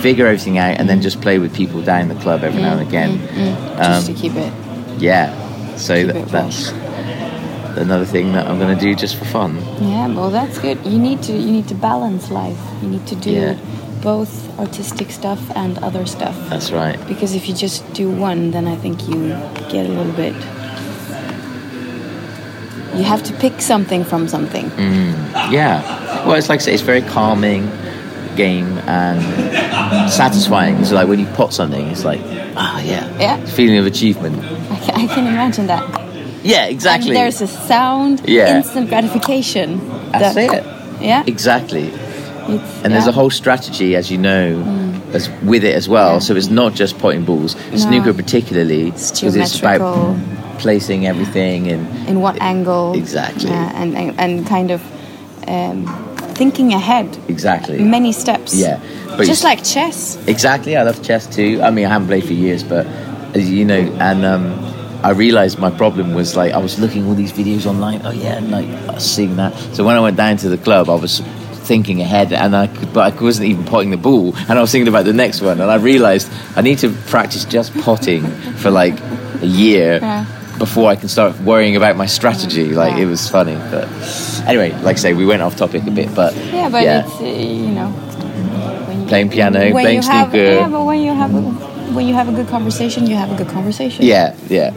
figure everything out, and then just play with people down the club every now and again. Mm, mm. Just um, to keep it. Yeah. So that, that's another thing that I'm going to do just for fun. Yeah, well, that's good. You need to you need to balance life. You need to do Yeah. both artistic stuff and other stuff. That's right. Because if you just do one, then I think you get a little bit. You have to pick something from something. Yeah. Well, it's like I say, it's very calming game and satisfying. It's like when you pot something, it's like, ah, yeah, Yeah. feeling of achievement. I can, I can imagine that. Yeah, exactly. And there's a sound, Yeah. instant gratification. That's that- it. Yeah. Exactly. It's, And there's yeah. a whole strategy, as you know, as with it as well. So it's not just potting balls. Snooker particularly, It's because it's about placing everything and in what angle Exactly. yeah, and, and and kind of um, thinking ahead exactly. many steps Yeah. But just like chess Exactly, I love chess too. I mean, I haven't played for years, but as you know, and um, I realized my problem was like I was looking all these videos online. Oh yeah, and like seeing that. So when I went down to the club, I was thinking ahead, and I could, but I wasn't even potting the ball, and I was thinking about the next one, and I realized I need to practice just potting for like a year. Yeah. Before I can start worrying about my strategy, like Yeah. it was funny. But anyway, like I say, we went off topic a bit, but yeah but it's uh, you know when you, Playing piano, when playing you have, snooker. yeah but when you have a, when you have a good conversation you have a good conversation yeah, yeah,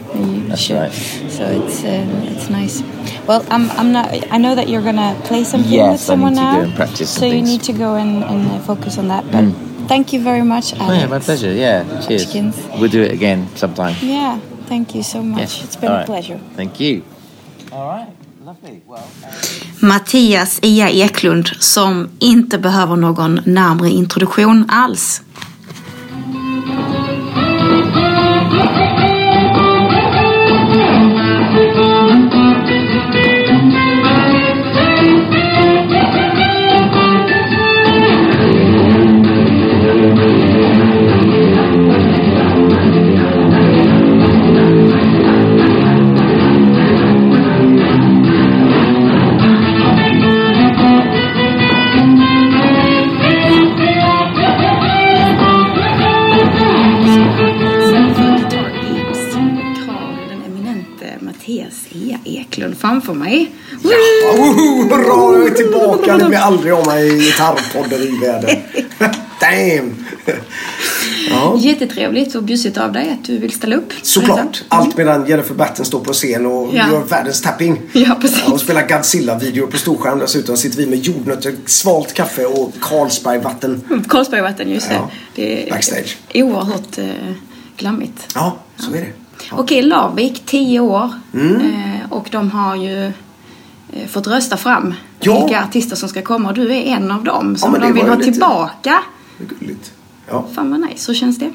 that's should- right. so it's uh, it's nice well I'm, I'm not I know that you're gonna play something Yes, with I someone need to now go and practice some so you need to go and, and uh, focus on that but thank you very much Alex. Oh, yeah, my pleasure. Yeah, cheers. Chickens. We'll do it again sometime. Yeah, thank you so much. Yes. It's been All a right. pleasure. Thank you. All right, lovely. Well. Mattias IA Eklund som inte behöver någon närmare introduktion alls. Música Eklund framför mig. Oh, hurra, jag är tillbaka. Det blir aldrig av mig i gitarrpodden i världen. Damn! Ja, Jättetrevligt och bjussigt av dig att du vill ställa upp. såklart. Allt medan Jennifer Batten står på scen och Ja. gör världens tapping. Ja, precis. och spelar Godzilla-video på storskärm. Dessutom sitter vi med jordnötter, svalt kaffe och Carlsbergvatten. Carlsbergvatten, just det. Ja, det är backstage. oerhört eh, glammigt. Ja, så är det. Okej, Larvik, 10 år. Mm. Eh, och de har ju eh, fått rösta fram Ja. vilka artister som ska komma och du är en av dem som det de vill ha lite- tillbaka. Gulligt. Ja. Fan vad nice, så känns det.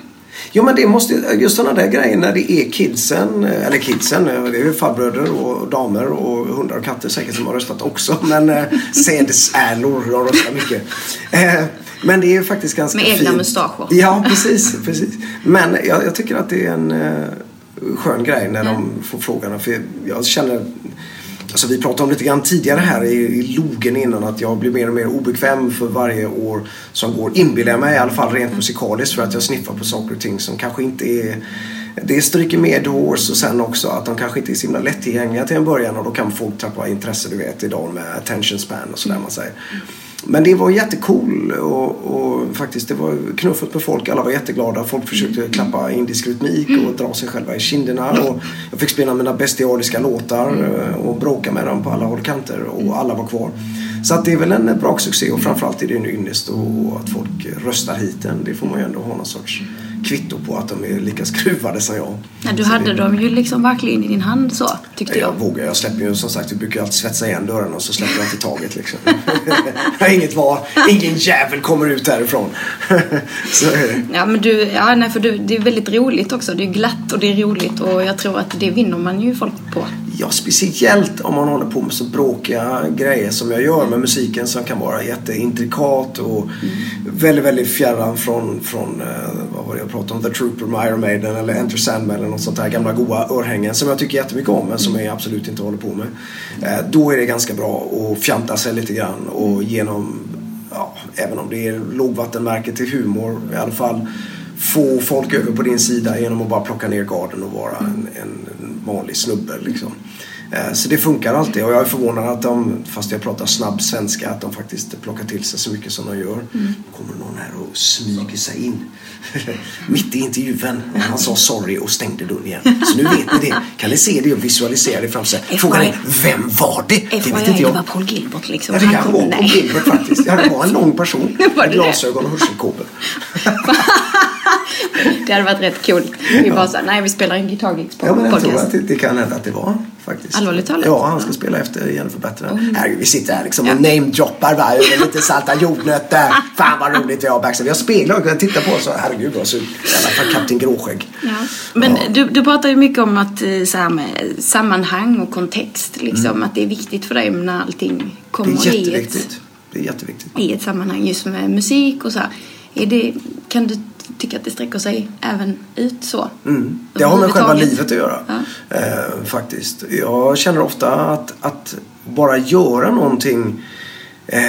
Jo men det måste just sådana där grejer när det är kidsen, eller kidsen, det är ju farbröder och damer och hundar och katter säkert som har röstat också. Men eh, sädesärlor, de röstar mycket. Eh, men det är ju faktiskt ganska Med egna fint. mustascher. Ja, precis, precis. Men jag, jag tycker att det är en eh, skön grej när de får frågan. För jag känner Alltså vi pratade om lite grann tidigare här i, i logen innan att jag blir mer och mer obekväm för varje år som går. Inbillar jag mig i alla fall rent musikaliskt för att jag sniffar på saker och ting som kanske inte är det stryker med hårs och sen också att de kanske inte är så himla lättillgängliga till en början och då kan folk tappa intresse du vet idag med attention span och sådär man säger. Men det var jättecool och, och faktiskt det var knuffigt med folk. Alla var jätteglada. Folk försökte klappa indisk rytmik och dra sig själva i kinderna. Och jag fick spela mina bestialiska låtar eh, och bråka med dem på alla håll och kanter och alla var kvar. Så att det är väl en bra succé och framförallt är det en ynnest och att folk röstar hit den. Det får man ju ändå ha någon sorts kvitto på att de är lika skruvade som jag. Ja, du Så hade det- dem ju liksom verkligen i din hand så, tyckte jag jag. vågar. Jag släpper ju som sagt, vi brukar ju alltid svetsa igen dörren och så släpper jag inte taget liksom. jag har inget val. Ingen jävel kommer ut härifrån. så. Ja, men du, ja, nej, för du, det är väldigt roligt också. Det är glatt och det är roligt och jag tror att det vinner man ju folk på. Ja, speciellt om man håller på med så bråkiga grejer som jag gör med musiken som kan vara jätteintrikat och väldigt, väldigt fjärran från, från eh, vad var det jag pratade om, The Trooper med Iron Maiden eller Enter Sandman eller något sånt där gamla goa örhängen som jag tycker jättemycket om men som jag absolut inte håller på med. Eh, då är det ganska bra att fjanta sig lite grann och genom, ja, även om det är lågvattenmärke till humor i alla fall få folk över på din sida genom att bara plocka ner garden och vara en, en vanlig snubbe. Liksom. Eh, Så det funkar alltid och jag är förvånad att de, fast jag pratar snabb svenska, att de faktiskt plockar till sig så mycket som de gör. kommer någon här och smyger sig in. Mitt i intervjun. Han sa sorry och stängde dörren igen. Så nu vet ni det. Kan ni se det och visualisera det framför sig. Frågan är, vem var det? Det vet inte det jag. var Paul Gilbert liksom. Ja, det kanske var nej. Gilbert faktiskt. Ja, det var en lång person med det det? glasögon och hörselkåpor. Det hade varit rätt coolt. Vi bara såhär, nej vi spelar en gitarrgigs på Ja, men jag tror podcast. att det, det kan hända att det var faktiskt. Allvarligt talat? Ja, han ska spela efter Jennifer Batten. Herregud, vi sitter här liksom Ja. och namedroppar va, lite salta jordnötter. Fan vad roligt vi har backstage. Vi har speglar och jag tittar på och herregud vad så jävla Kapten Gråskägg. Ja. Men du, du pratar ju mycket om att eh, så här med sammanhang och kontext. Liksom, Att det är viktigt för dig när allting Mm. Det kommer är i ett, jätteviktigt. Det är jätteviktigt. i ett sammanhang just med musik och så här. Är det, kan du tycka att det sträcker sig även ut så? Mm. Det har med själva livet att göra. Ja. Eh, faktiskt. Jag känner ofta att, att bara göra någonting eh,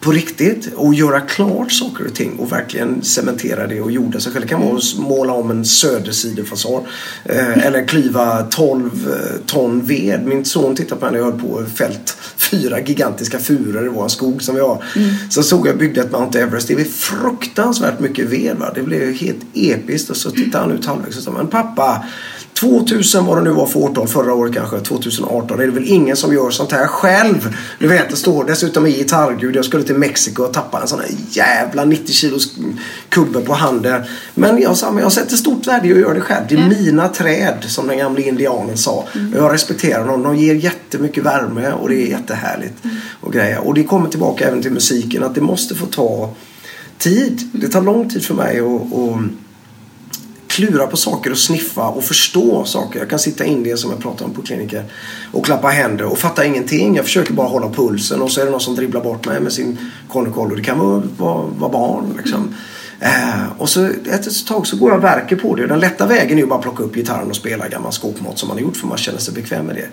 på riktigt och göra klart saker och ting och verkligen cementera det och jorda sig själv. Det kan vara att måla om en södersidefasad eh, eller klyva 12 eh, ton ved. Min son tittade på när jag höll på och fält fyra gigantiska furor i vår skog som vi har. Så såg jag byggde ett Mount Everest. Det är fruktansvärt mycket ved. Va? Det blev helt episkt och så tittade han ut halvvägs och sa men pappa 2000 vad det nu var för årtal, förra året kanske, 2018. är det väl ingen som gör sånt här själv. Du vet, det står dessutom i gitarrgud. Jag skulle till Mexiko och tappa en sån här jävla 90 kilos kubbe på handen. Men jag sa, men jag sätter stort värde i att göra det själv. Det är mina träd, som den gamla indianen sa. Och jag respekterar dem. De ger jättemycket värme och det är jättehärligt. Och, grejer. och det kommer tillbaka även till musiken, att det måste få ta tid. Det tar lång tid för mig att klura på saker och sniffa och förstå saker. Jag kan sitta in det som jag pratar om på kliniker och klappa händer och fatta ingenting. Jag försöker bara hålla pulsen och så är det någon som dribblar bort mig med sin Konnikoll och det kan vara, vara, vara barn liksom. Eh, och så ett tag så går jag och verkar på det. Den lätta vägen är ju bara att plocka upp gitarren och spela gammal skåpmat som man har gjort för man känner sig bekväm med det.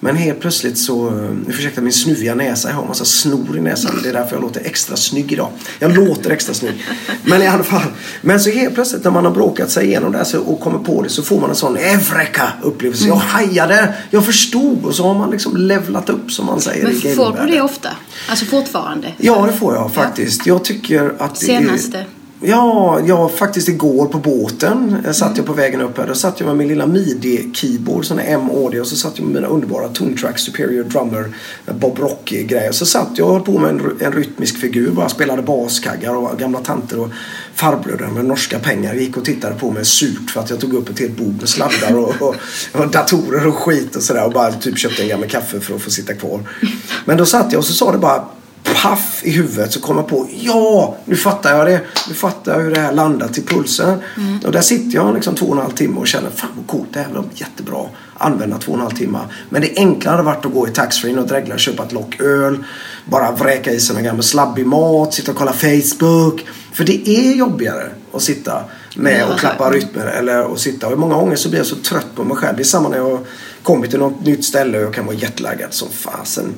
Men helt plötsligt så, nu ursäkta min snuviga näsa, jag har en massa snor i näsan. Det är därför jag låter extra snygg idag. Jag låter extra snygg. Men i alla fall. Men så helt plötsligt när man har bråkat sig igenom det här och kommer på det så får man en sån Evreka upplevelse. Jag hajade, jag förstod och så har man liksom levlat upp som man säger Men i får du det ofta? Alltså fortfarande? Ja, det får jag faktiskt. Jag tycker att. Senaste? Ja, jag faktiskt igår på båten jag satt jag på vägen upp här. Då satt jag med min lilla midi-keyboard, sån här M-audio. Och så satt jag med mina underbara Tone Track Superior Drummer Bob Rock-grejer. Så satt jag och höll på med en, en rytmisk figur. Bara spelade baskaggar och gamla tanter och farbröder med norska pengar. Gick och tittade på mig surt för att jag tog upp ett helt bord med sladdar och, och, och datorer och skit och sådär. Och bara typ köpte en gammal kaffe för att få sitta kvar. Men då satt jag och så sa det bara paff i huvudet så kom jag på ja, nu fattar jag det. Nu fattar jag hur det här landar till pulsen. Och där sitter jag liksom två och en halv timme och känner fan vad coolt, det här var jättebra. Använda två och en halv timme. Men det enklare hade varit att gå i taxfree och dregla och köpa ett lock öl. Bara vräka i sig någon gammal slabbig mat, sitta och kolla Facebook. För det är jobbigare att sitta med och klappa rytmer eller att sitta. Och många gånger så blir jag så trött på mig själv. Det är samma när jag kommit till något nytt ställe och jag kan vara jetlaggad som fasen.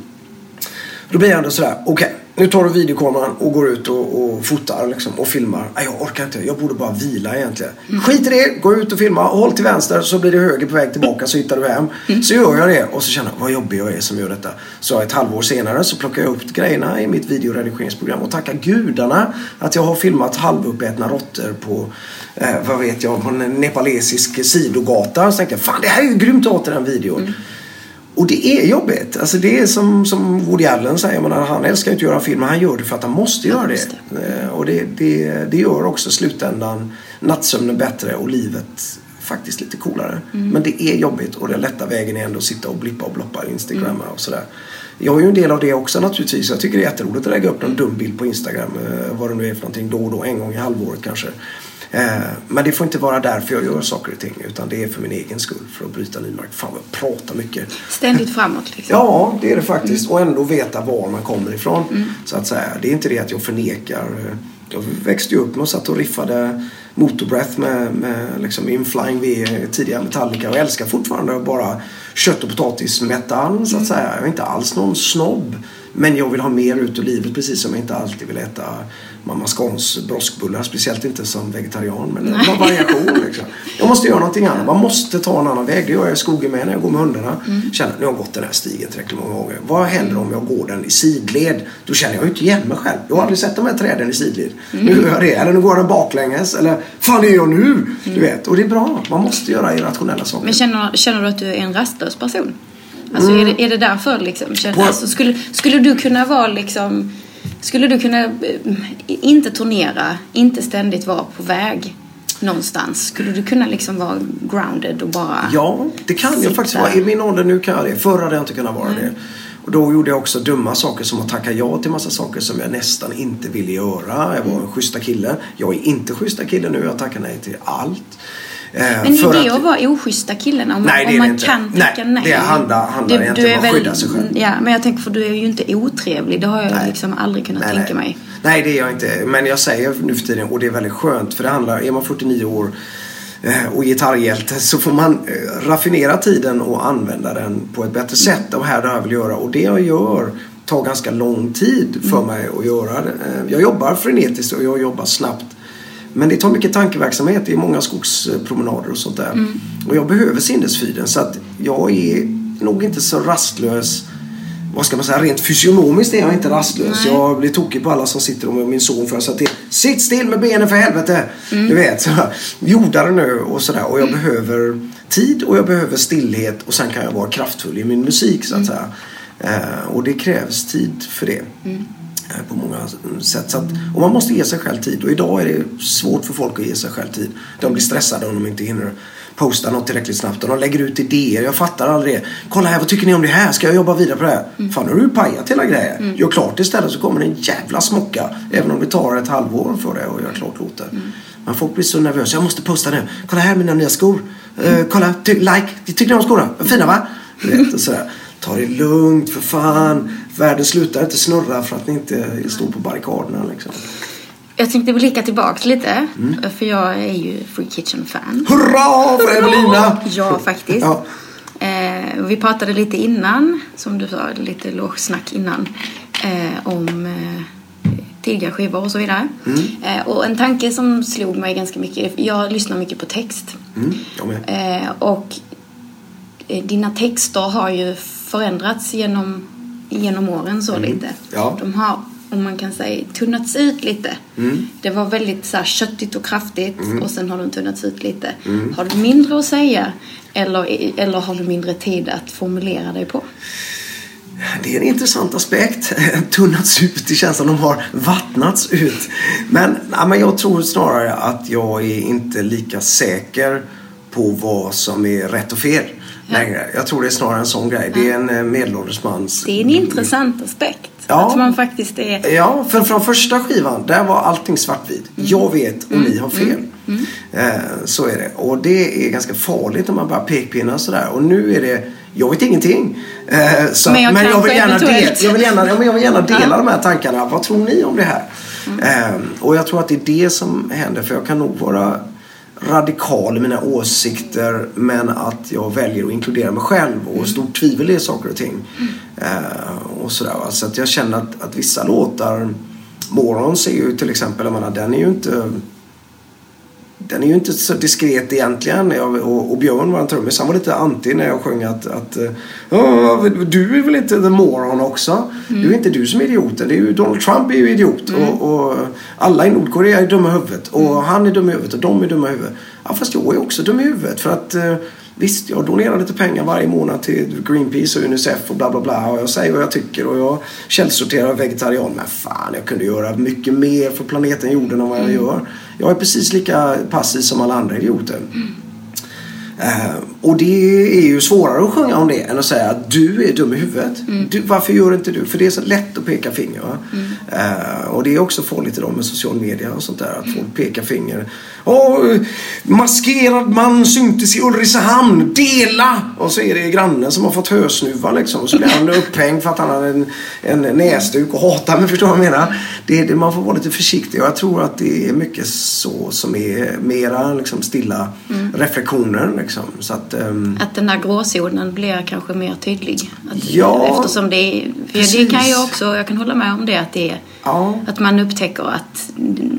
Då blir jag ändå sådär, okej, nu tar du videokameran och går ut och, och fotar liksom, och filmar. Nej, jag orkar inte, jag borde bara vila egentligen. Skit i det, gå ut och filma, håll till vänster så blir det höger på väg tillbaka så hittar du hem. Så gör jag det och så känner jag vad jobbig jag är som gör detta. Så ett halvår senare så plockar jag upp grejerna i mitt videoredigeringsprogram och tackar gudarna att jag har filmat halvuppätna råttor på, eh, vad vet jag, på en nepalesisk sidogata. Så tänkte jag, fan det här är ju grymt att ha till den videon. Och det är jobbigt. Alltså det är som, som Woody Allen säger, men han älskar inte att göra film, men han gör det för att han måste göra det. Eh, Och det, det, det gör också slutändan nattsömnen bättre och livet faktiskt lite coolare. Men det är jobbigt och den lätta vägen är ändå att sitta och blippa och bloppa och instagramma och sådär. Jag är ju en del av det också naturligtvis. Jag tycker det är jätteroligt att lägga upp någon dum bild på Instagram, eh, vad det nu är för någonting, då och då, en gång i halvåret kanske. Eh, men det får inte vara därför jag gör saker och ting. Utan det är för min egen skull. För att bryta ny mark. Fan vad jag pratar mycket. Ständigt framåt liksom. Ja, det är det faktiskt. Och ändå veta var man kommer ifrån. Så att säga. Det är inte det att jag förnekar. Jag växte ju upp med och satt och riffade Motorbreath med, med liksom In Flying V, tidigare Metallica och älskar fortfarande bara kött och potatismetal så att säga. Jag är inte alls någon snobb. Men jag vill ha mer ut ur livet precis som jag inte alltid vill äta Mamma Scans broskbullar. Speciellt inte som vegetarian. Men det var variation liksom. Jag måste göra någonting annat. Man måste ta en annan väg. Det gör jag i skogen med när jag går med hundarna. Känner nu har jag gått den här stigen tillräckligt många gånger. Vad händer om jag går den i sidled? Då känner jag ju inte igen mig själv. Jag har aldrig sett de här träden i sidled. Nu gör jag det. Eller nu går den baklänges. Eller fan det gör jag nu? Du vet. Och det är bra. Man måste göra irrationella saker. Men känner, känner du att du är en rastlös person? Alltså Mm. är, det, är det därför liksom? Känner, alltså, skulle, skulle du kunna vara liksom... Skulle du kunna eh, inte turnera, inte ständigt vara på väg någonstans? Skulle du kunna liksom vara grounded och bara... Ja, det kan jag Sitta. faktiskt vara. I min ålder nu kan jag det. Förr hade jag inte kunnat vara det. Och då gjorde jag också dumma saker som att tacka ja till massa saker som jag nästan inte ville göra. Jag var en schyssta kille. Jag är inte schyssta kille nu. Jag tackar nej till allt. Eh, Men är det att- att vara oschyssta killen? Om, Nej, det om man kan Nej, tacka nej? det handlar- handlar Du- egentligen om att skydda sig själv. Ja, men jag tänker för du är ju inte otrevlig. Det har jag Nej. liksom aldrig kunnat Nej, tänka mig. Nej, det är jag inte. Men jag säger nu för tiden, och det är väldigt skönt, för det handlar, är man 49 år eh, och gitarrhjälte så får man eh, raffinera tiden och använda den på ett bättre sätt. Och här är det jag vill göra. Och det jag gör tar ganska lång tid för mig att göra. Jag jobbar frenetiskt och jag jobbar snabbt. Men det tar mycket tankeverksamhet. Det är många skogspromenader och sånt där. Och jag behöver sinnesfriden. Så att jag är nog inte så rastlös vad ska man säga, rent fysionomiskt är jag inte rastlös. Jag blir tokig på alla som sitter och min son för jag sa till Sitt still med benen för helvete! Du vet, så, jordare nu och sådär. Och jag behöver tid och jag behöver stillhet och sen kan jag vara kraftfull i min musik så att säga. Eh, och det krävs tid för det. Eh, På många sätt. Så att, och man måste ge sig själv tid. Och idag är det svårt för folk att ge sig själv tid. De blir stressade om de inte hinner posta något tillräckligt snabbt. Och de lägger ut idéer. Jag fattar aldrig det. Kolla här, vad tycker ni om det här? Ska jag jobba vidare på det här? Fan, nu har du pajat hela grejen. Gör klart istället så kommer det en jävla smocka. Även om det tar ett halvår för det att göra klart låten. Men folk blir så nervösa. Jag måste posta nu. Kolla här mina nya skor. Eh, kolla, like. Tycker ni om skorna? Fina va? Vet, och sådär. Ta det lugnt för fan. Världen slutar inte snurra för att ni inte står på barrikaderna liksom. Jag tänkte blicka tillbaks lite. Mm. För jag är ju Free Kitchen-fan. Hurra för Evelina! Ja, faktiskt. Ja. Eh, vi pratade lite innan, som du sa, lite logesnack innan, eh, om eh, tidiga skivor och så vidare. Mm. Eh, och en tanke som slog mig ganska mycket, jag lyssnar mycket på text. Mm, jag med. Eh, och eh, dina texter har ju förändrats genom, genom åren så lite. Mm. Ja. De har, om man kan säga, tunnats ut lite. Mm. Det var väldigt så här, köttigt och kraftigt och sen har de tunnats ut lite. Har du mindre att säga eller, eller har du mindre tid att formulera dig på? Det är en intressant aspekt. Tunnats ut, det känns som de har vattnats ut. Men, nej, men jag tror snarare att jag är inte lika säker på vad som är rätt och fel längre. Jag tror det är snarare en sån grej. Det är en eh, medelålders mans... Det är en intressant aspekt. Ja. Att man faktiskt är... Ja, för från första skivan, där var allting svartvit. Jag vet och ni har fel. Eh, så är det. Och det är ganska farligt om man bara pekpinnar sådär. Och nu är det, jag vet ingenting. Eh, så, Men jag men jag vill gärna, del, jag vill gärna, jag vill gärna dela de här tankarna. Vad tror ni om det här? Eh, och jag tror att det är det som händer. För jag kan nog vara radikal i mina åsikter men att jag väljer att inkludera mig själv och stort tvivel i saker och ting. Eh, och sådär, va. Så att jag känner att, att vissa låtar Morons är ju till exempel, jag menar, den är ju inte den är ju inte så diskret egentligen. Jag, och, och Björn, vår trummis, han var lite anti när jag sjöng att, att eh, "Ja, du är väl inte the moron också? Det är inte du som är idioten. Det är ju Donald Trump är ju idiot. Och, och alla i Nordkorea är dumma i huvudet. Och han är dum i huvudet och de är dumma i huvudet. Ja, fast jag är också dum i huvudet. För att eh, visst, jag donerar lite pengar varje månad till Greenpeace och Unicef och bla bla bla. Och jag säger vad jag tycker och jag källsorterar vegetarian. Men fan, jag kunde göra mycket mer för planeten jorden än vad jag gör. Jag är precis lika passiv som alla andra idioter. Eh, och det är ju svårare att sjunga om det än att säga att du är dum i huvudet. Du, varför gör inte du? För det är så lätt att peka finger. Va? Eh, och det är också farligt idag med social media och sånt där. Att folk pekar finger. Åh, maskerad man syntes i Ulricehamn. Dela! Och så är det grannen som har fått hösnuva liksom. Och så blir han upphängd för att han har en, en näsduk och hatar mig. Förstår du vad jag menar? Det, det, man får vara lite försiktig. Och jag tror att det är mycket så som är mera liksom, stilla reflektioner. Liksom. Så att, ehm, Att den där gråzonen blir kanske mer tydlig. Att, Ja, eftersom det, är, för det kan jag också, jag kan hålla med om det, att, det är, ja. att man upptäcker att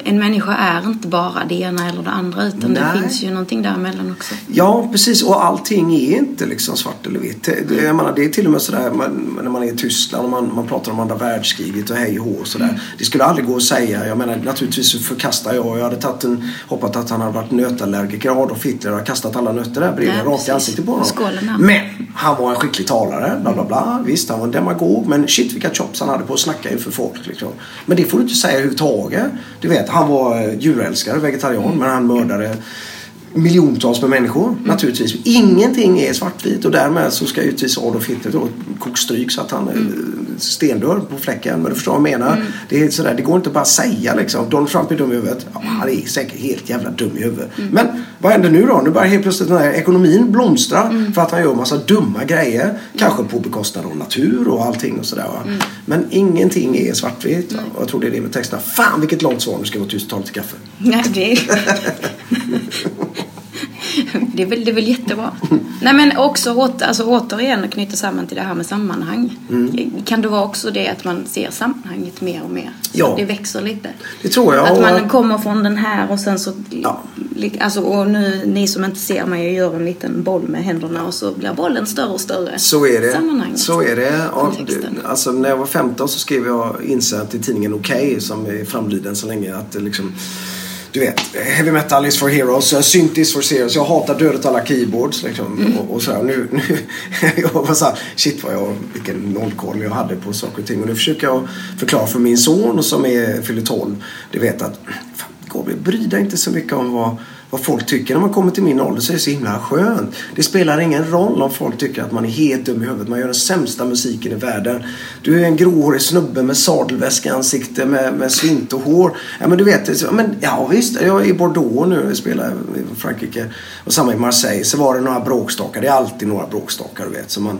en människa är inte bara det ena eller det andra utan det Nej. finns ju någonting däremellan också. Ja, precis. Och allting är inte liksom svart eller vitt. Det, jag menar, det är till och med sådär man, när man är i Tyskland och man, man pratar om andra världskriget och hej och hå och sådär. Det skulle aldrig gå att säga. Jag menar, naturligtvis förkastar jag. Jag hade tagit en, hoppat att han hade varit nötallergiker. Adolf Hitler har kastat alla nötter där bredvid rakt i ansiktet på honom. Skålen där. Men han var en skicklig talare. Bla, bla, bla. Visst, han var en demagog. Men shit vilka chops han hade på att snacka inför folk. Liksom. Men det får du inte säga överhuvudtaget. Du vet, han var eh, djurälskare, vegetarian. Men han mördade miljontals med människor naturligtvis. Ingenting är svartvitt och därmed så ska givetvis Adolf Hitler då kokstryk så att han mm. Stendör på fläcken. Men du förstår vad jag menar? Det, är sådär, det går inte bara att säga liksom. Donald Trump är dum i huvudet. Ja, han är säkert helt jävla dum i huvudet. Men vad händer nu då? Nu börjar helt plötsligt den här ekonomin blomstra för att han gör massa dumma grejer. Kanske på bekostnad av natur och allting och sådär. Va? Men ingenting är svartvitt. va? Och jag tror det är det med texterna. Fan vilket långt svar. Nu ska jag vara tyst och ta lite kaffe. Nej, det det är väl, det är väl jättebra. Nej men också åter, alltså, återigen knyta samman till det här med sammanhang. Mm. Kan det vara också det att man ser sammanhanget mer och mer? Så Ja. det växer lite. Det tror jag. Att man kommer från den här och sen så... Ja. Alltså, och nu, ni som inte ser mig, jag gör en liten boll med händerna och så blir bollen större och större. Så är det. Sammanhanget. Så är det. Alltså, när jag var 15 så skrev jag insänt i tidningen Okej som är framliden så länge att liksom du vet, heavy metal is for heroes, uh, synth is for serious. Jag hatar dödet alla keyboards liksom. Och, och sådär. Nu, nu, jag var såhär, shit vad jag, vilken nollkoll jag hade på saker och ting. Och nu försöker jag förklara för min son som är, fyller 12. Du vet att, fan, Gabriel, bry dig inte så mycket om vad, vad folk tycker. När man kommer till min ålder så är det så himla skönt. Det spelar ingen roll om folk tycker att man är helt dum i huvudet. Man gör den sämsta musiken i världen. Du är en gråhårig snubbe med sadelväska i ansiktet med, med svint och hår. Ja men du vet, så- men, ja visst. Jag är i Bordeaux nu och spelar i Frankrike. Och samma i Marseille. Så var det några bråkstakar. Det är alltid några bråkstakar du vet. Så man,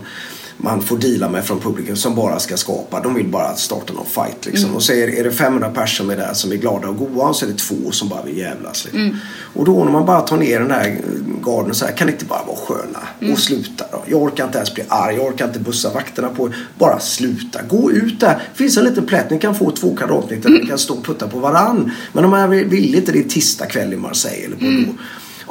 man får deala med från publiken som bara ska skapa. De vill bara starta någon fight liksom. Och så är, är det 500 personer där som är glada och goa och så är det två som bara vill jävlas. Liksom. Och då när man bara tar ner den här garden så här, kan det inte bara vara sköna? Och sluta då. Jag orkar inte ens bli arg, jag orkar inte bussa vakterna på er. Bara sluta. Gå ut där. finns en liten plätt, ni kan få två kvadratmeter, ni kan stå och putta på varann. Men om man vill inte, det är tisdag kväll i Marseille eller Bordeaux.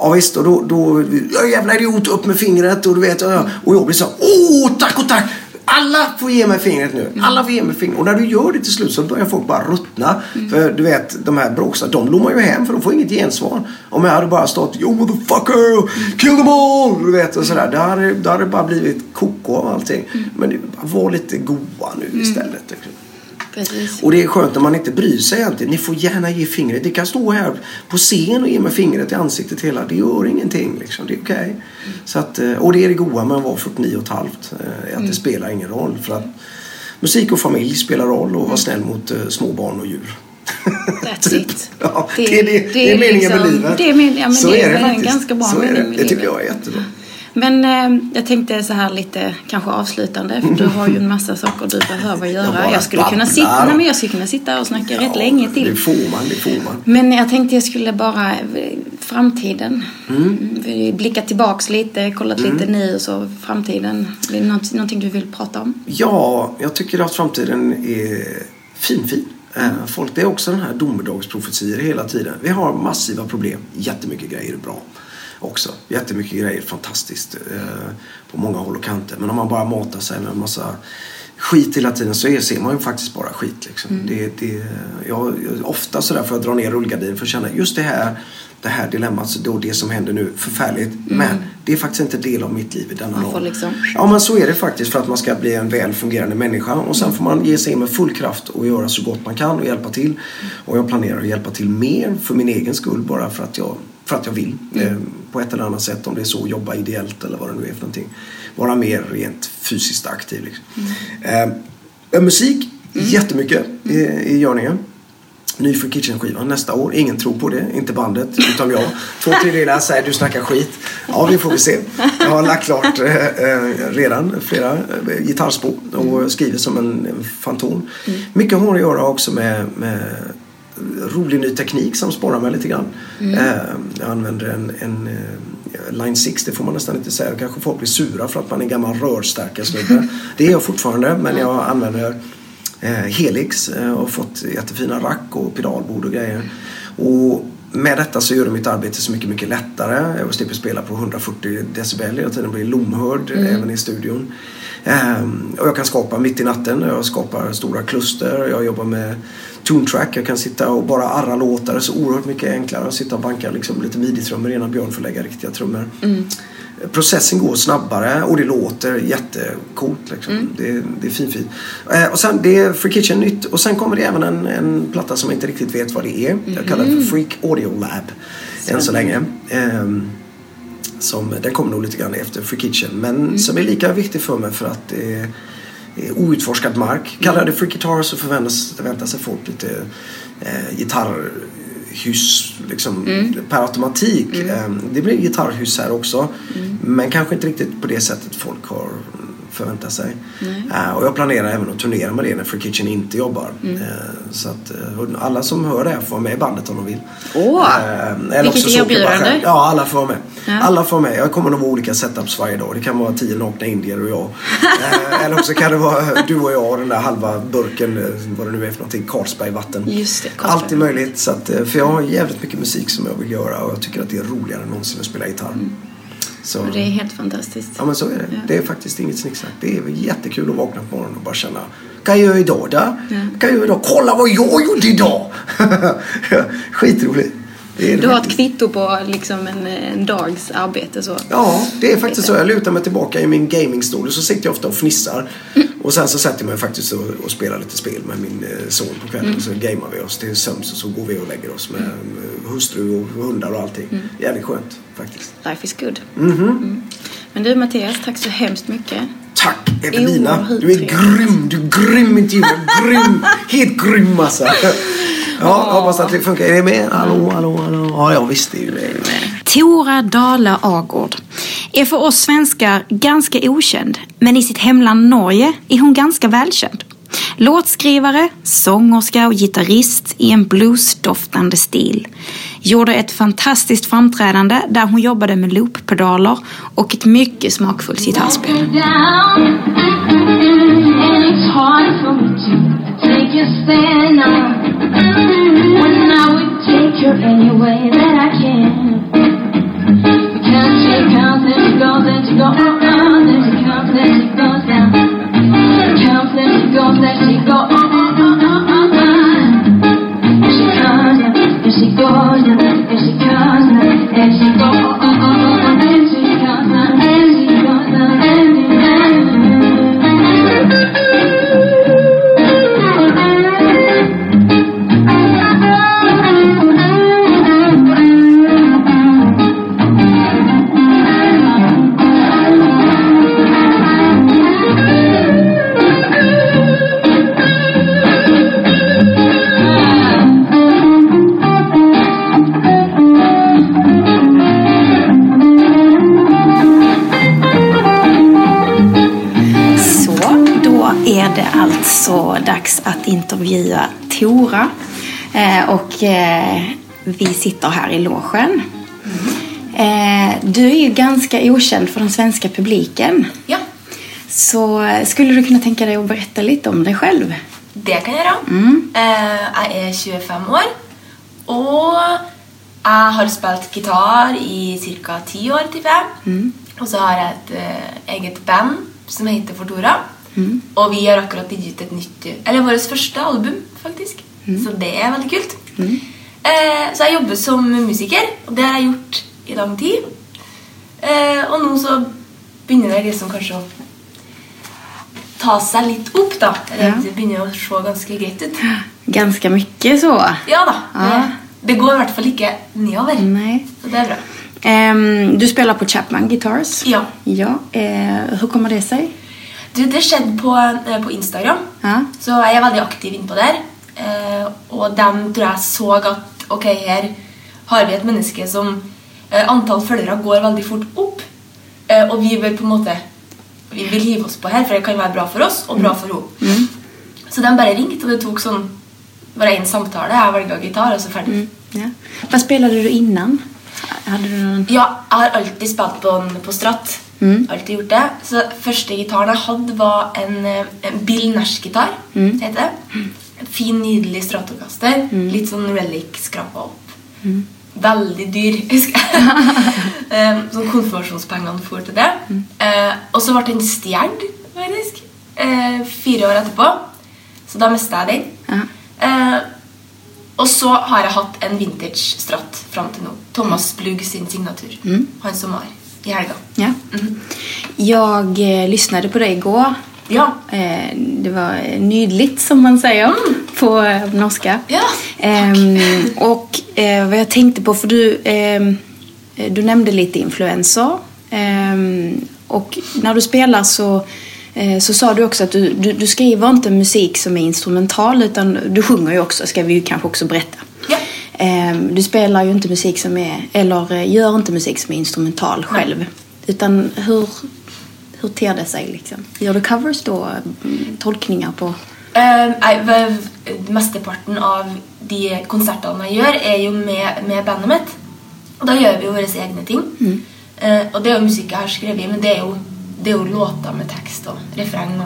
Ja visst, och då, då ja, jävla idiot, upp med fingret och du vet, ja, och jag blir så åh tack och tack. Alla får ge mig fingret nu. Alla får ge mig fingret. Och när du gör det till slut så börjar folk bara ruttna. För du vet, de här bråksarna, de lommar ju hem för de får inget gensvar. Om jag hade bara stått Yo motherfucker, kill them all! Du vet, och sådär. Då hade, det bara blivit koko av allting. Men det, var lite goa nu istället. liksom. Precis. Och det är skönt när man inte bryr sig egentligen. Ni får gärna ge fingret. Ni kan stå här på scen och ge mig fingret i ansiktet hela. Det gör ingenting liksom. Det är okej. Så att, eh, Och det är det goa med att vara 49 och ett halvt. eh, Att det spelar ingen roll. För att musik och familj spelar roll och vara snäll mot eh, små barn och djur. That's it. Ja, det, är det, det, det är meningen med liksom- livet. det är men- ja, men Så det är är det faktiskt. ganska bra Så är det. med det tycker jag är jättebra. Men eh, jag tänkte så här lite kanske avslutande. För du har ju en massa saker du behöver Jag göra. bara Jag skulle kunna sitta, nej, men jag skulle kunna sitta och snacka rätt länge Det till. får man, det får man. Men jag tänkte jag skulle bara, eh, framtiden. Mm. Mm, Vi blickar tillbaks lite, kollat lite nu och så framtiden. Är det något, någonting du vill prata om? Ja, jag tycker att framtiden är fin, fin. Eh, Folk, det är också den här domedagsprofetier hela tiden. Vi har massiva problem. Jättemycket grejer är bra också. Jättemycket grejer fantastiskt eh, på många håll och kanter. Men om man bara matar sig med en massa skit hela tiden så är, ser man ju faktiskt bara skit. Liksom. Det, det, jag, ofta sådär får jag dra ner rullgardinen för att känna just det här det här dilemmat, då det som händer nu, förfärligt. Men det är faktiskt inte del av mitt liv i denna Man får liksom- Ja men så är det faktiskt för att man ska bli en väl fungerande människa. Och sen får man ge sig in med full kraft och göra så gott man kan och hjälpa till. Och jag planerar att hjälpa till mer för min egen skull bara för att jag för att jag vill. Eh, på ett eller annat sätt, om det är så, jobba ideellt eller vad det nu är för någonting. Vara mer rent fysiskt aktiv. Liksom. Eh, musik, jättemycket i, i görningen. Ny Free Kitchen-skiva nästa år. Ingen tror på det, inte bandet, utan jag. Två tredjedelar säger du snackar skit. Ja, vi får vi se. Jag har lagt klart eh, eh, redan flera eh, gitarrspår och skriver som en, en fantom. Mycket har att göra också med, med rolig ny teknik som sporrar mig lite grann. Eh, jag använder en, en eh, Line 6, det får man nästan inte säga. Kanske folk blir sura för att man är en gammal rörstärkarsnubbe. Det är jag fortfarande, men jag använder eh, Helix eh, och fått jättefina rack och pedalbord och grejer. Och med detta så gör det mitt arbete så mycket, mycket lättare. Jag slipper spela på 140 decibel hela tiden, blir lomhörd även i studion. Ehm, och jag kan skapa mitt i natten, jag skapar stora kluster, jag jobbar med tune track, jag kan sitta och bara arra låtar, det är så oerhört mycket enklare att sitta och banka liksom lite midi-trummor innan Björn får lägga riktiga trummor. Processen går snabbare och det låter jättecoolt. Liksom. Det, det är fint, fint. Eh, och sen, det är Free Kitchen nytt och sen kommer det även en, en platta som jag inte riktigt vet vad det är. Jag kallar det för Freak Audio Lab än så länge. Ehm, som, den kommer nog lite grann efter Free Kitchen men som är lika viktig för mig för att det outforskad mark. Kallar det Free Guitar så förväntas, förväntar sig folk lite eh, gitarrhyss liksom, per automatik. Eh, det blir gitarrhyss här också men kanske inte riktigt på det sättet folk har förväntat sig. Eh, och jag planerar även att turnera med det när Free Kitchen inte jobbar. Eh, så att eh, alla som hör det här får vara med i bandet om de vill. Åh, Eh, vilket erbjudande. Ja, alla får vara med. Ja. Alla får vara med. Jag kommer nog vara olika setups varje dag. Det kan vara tio nakna indier och jag. eller också kan det vara du och jag och den där halva burken, vad det nu är för någonting, Carlsbergvatten. Just det, Carlsberg. Allt är möjligt. Så att, för jag har jävligt mycket musik som jag vill göra och jag tycker att det är roligare än någonsin att spela gitarr. Så, det är helt fantastiskt. Ja men så är det. Ja. Det är faktiskt inget snicksnack. Det är jättekul att vakna på morgonen och bara känna kan jag göra idag då? Vad kan jag göra idag? Kolla vad jag gjorde idag! Skitroligt. Du har ett kvitto på liksom en, en dags arbete så. Ja, det är faktiskt så. Jag lutar mig tillbaka i min gamingstol och så sitter jag ofta och fnissar. Och sen så sätter jag mig faktiskt och, och spelar lite spel med min eh, son på kvällen. Och så gamear vi oss till sömns och så går vi och lägger oss med eh, hustru och hundar och allting. Jävligt skönt faktiskt. Life is good. Mm. Men du Mattias, tack så hemskt mycket. Tack Evelina! Du är grym! Du är grym intervjuare! Grym! Helt grym alltså! Ja, jag hoppas att det funkar. Är det med? Hallå, hallå, hallå? Ja, ja visst det är ju med. Tora Dala Agård är för oss svenskar ganska okänd, men i sitt hemland Norge är hon ganska välkänd. Låtskrivare, sångerska och gitarrist i en bluesdoftande stil. Gjorde ett fantastiskt framträdande där hon jobbade med looppedaler och ett mycket smakfullt gitarrspel. take a stand now. When I would take her any way that I can. Because she comes and she goes and she goes on, then she comes and she goes down. She comes and she goes and uh-uh, uh-uh, she goes. And she comes and she goes and she and she goes alltså dags att intervjua Tora. Eh, och eh, vi sitter här i logen. Eh, du är ju ganska okänd för den svenska publiken. Ja, Så eh, skulle du kunna tänka dig att berätta lite om dig själv? det kan jeg gjøre. Eh, jeg er 25 år, og jeg har spilt gitar i ca. 10 år, tipper jeg. Og så har jeg et eh, eget band som heter Fortora. Og vi har akkurat gitt ut et nytt Eller vårt første album, faktisk. Så det er veldig kult. Eh, så jeg jobber som musiker, og det har jeg gjort i lang tid. Eh, og nå så begynner det liksom kanskje å ta seg litt opp, da. Ja. Det begynner å se ganske greit ut. Ganska mycket så. Ja da. Ja. Det, går i hvert fall ikke nedover. Nej. Så det er bra. Ehm, du spelar på Chapman Guitars. Ja. Ja. Eh, hur kommer det sig? Du, det skjedde på, eh, på Instagram. Ja. Så jeg er veldig aktiv innpå der. Eh, og de tror jeg så at ok, her har vi et menneske som eh, Antall følgere går veldig fort opp. Eh, og vi vil på en måte Vi vil hive oss på her, for det kan være bra for oss og bra for henne. Så de bare ringte, og det tok sånn bare én samtale. Jeg velga gitar, og så ferdig. Ja. Vad spelade du innan? Någon... Ja, jeg har alltid spilt på, på stratt. Mm. Alltid gjort det. Så første gitaren jeg hadde, var en, eh, en Bill Nash-gitar. Mm. heter det. En fin, nydelig Stratocaster. Litt sånn relic skrapa opp. Mm. Veldig dyr, husker jeg. Eh, sånn konfirmasjonspengene for til det. Eh, og så ble den stjålet, faktisk. Eh, fire år etterpå. Så da mista jeg den. Eh, og så har jeg hatt en vintage stratt fram til nå. Thomas Blugg sin signatur. Mm. Han som var i helga. Ja. Jag eh, lyssnade på dig igår. Ja. Eh, det var nydligt som man säger på eh, norska. Ja, Ehm, och eh, vad jag tänkte på, för du, ehm, du nämnde lite influenser. Ehm, och när du spelar så, eh, så sa du också att du, du, du skriver inte musik som är instrumental utan du sjunger ju också, ska vi ju kanske också berätta. Ehm, du spelar ju inte musik som är, eller eh, gör inte musik som är instrumental själv. Nej. Utan hur, hur ter det sig liksom? Gör du covers då? Mm, tolkningar på? Uh, Mesteparten av de konserter man gör är ju med, med bandet mitt. Och då gör vi våra egna ting. Mm. Uh, och det är ju musik jag har skrivit, men det är ju, det är ju låtar med text och refräng.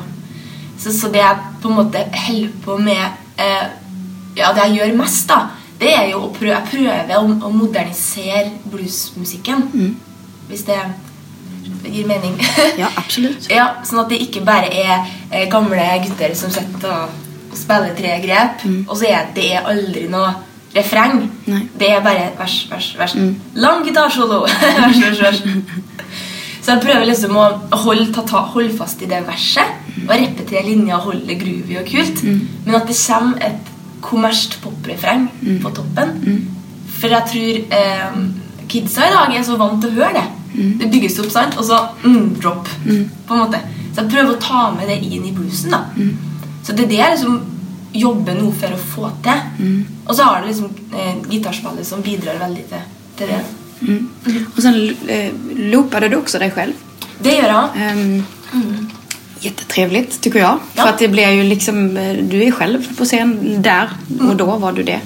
Så, så det jag på en måte håller på med, uh, ja, det jag gör mest då, det er jo å prøve, jeg prøver å, å modernisere bluesmusikken. Hvis det gir mening. Ja, absolut. Ja, Sånn at det ikke bare er eh, gamle gutter som sitter og, spiller tre grep, og så er det er aldri noe refreng. Nei. Det er bare vers, vers, vers. Lang gitarsolo. vers, vers, vers. Så jeg prøver liksom å holde, ta, ta, holde fast i det verset og repetere linja og holde det groovy og kult. Men at det kommer et kommersielt poprefreng på toppen. For jeg tror eh, kidsa i dag er så vant til å høre det. Det bygges opp, sant? Og så mm, drop. på en måte. Så jeg prøver å ta med det inn i bluesen. da. Så det er det jeg liksom jobber nå for å få til. Og så har du liksom eh, gitarspillet som bidrar veldig til, til det. Och sen eh, loopade du också dig själv. Det gjør jeg. Ehm, Jättetrevligt tycker jag. Ja. För att det blir ju liksom, eh, du är själv på scen där och då var du det.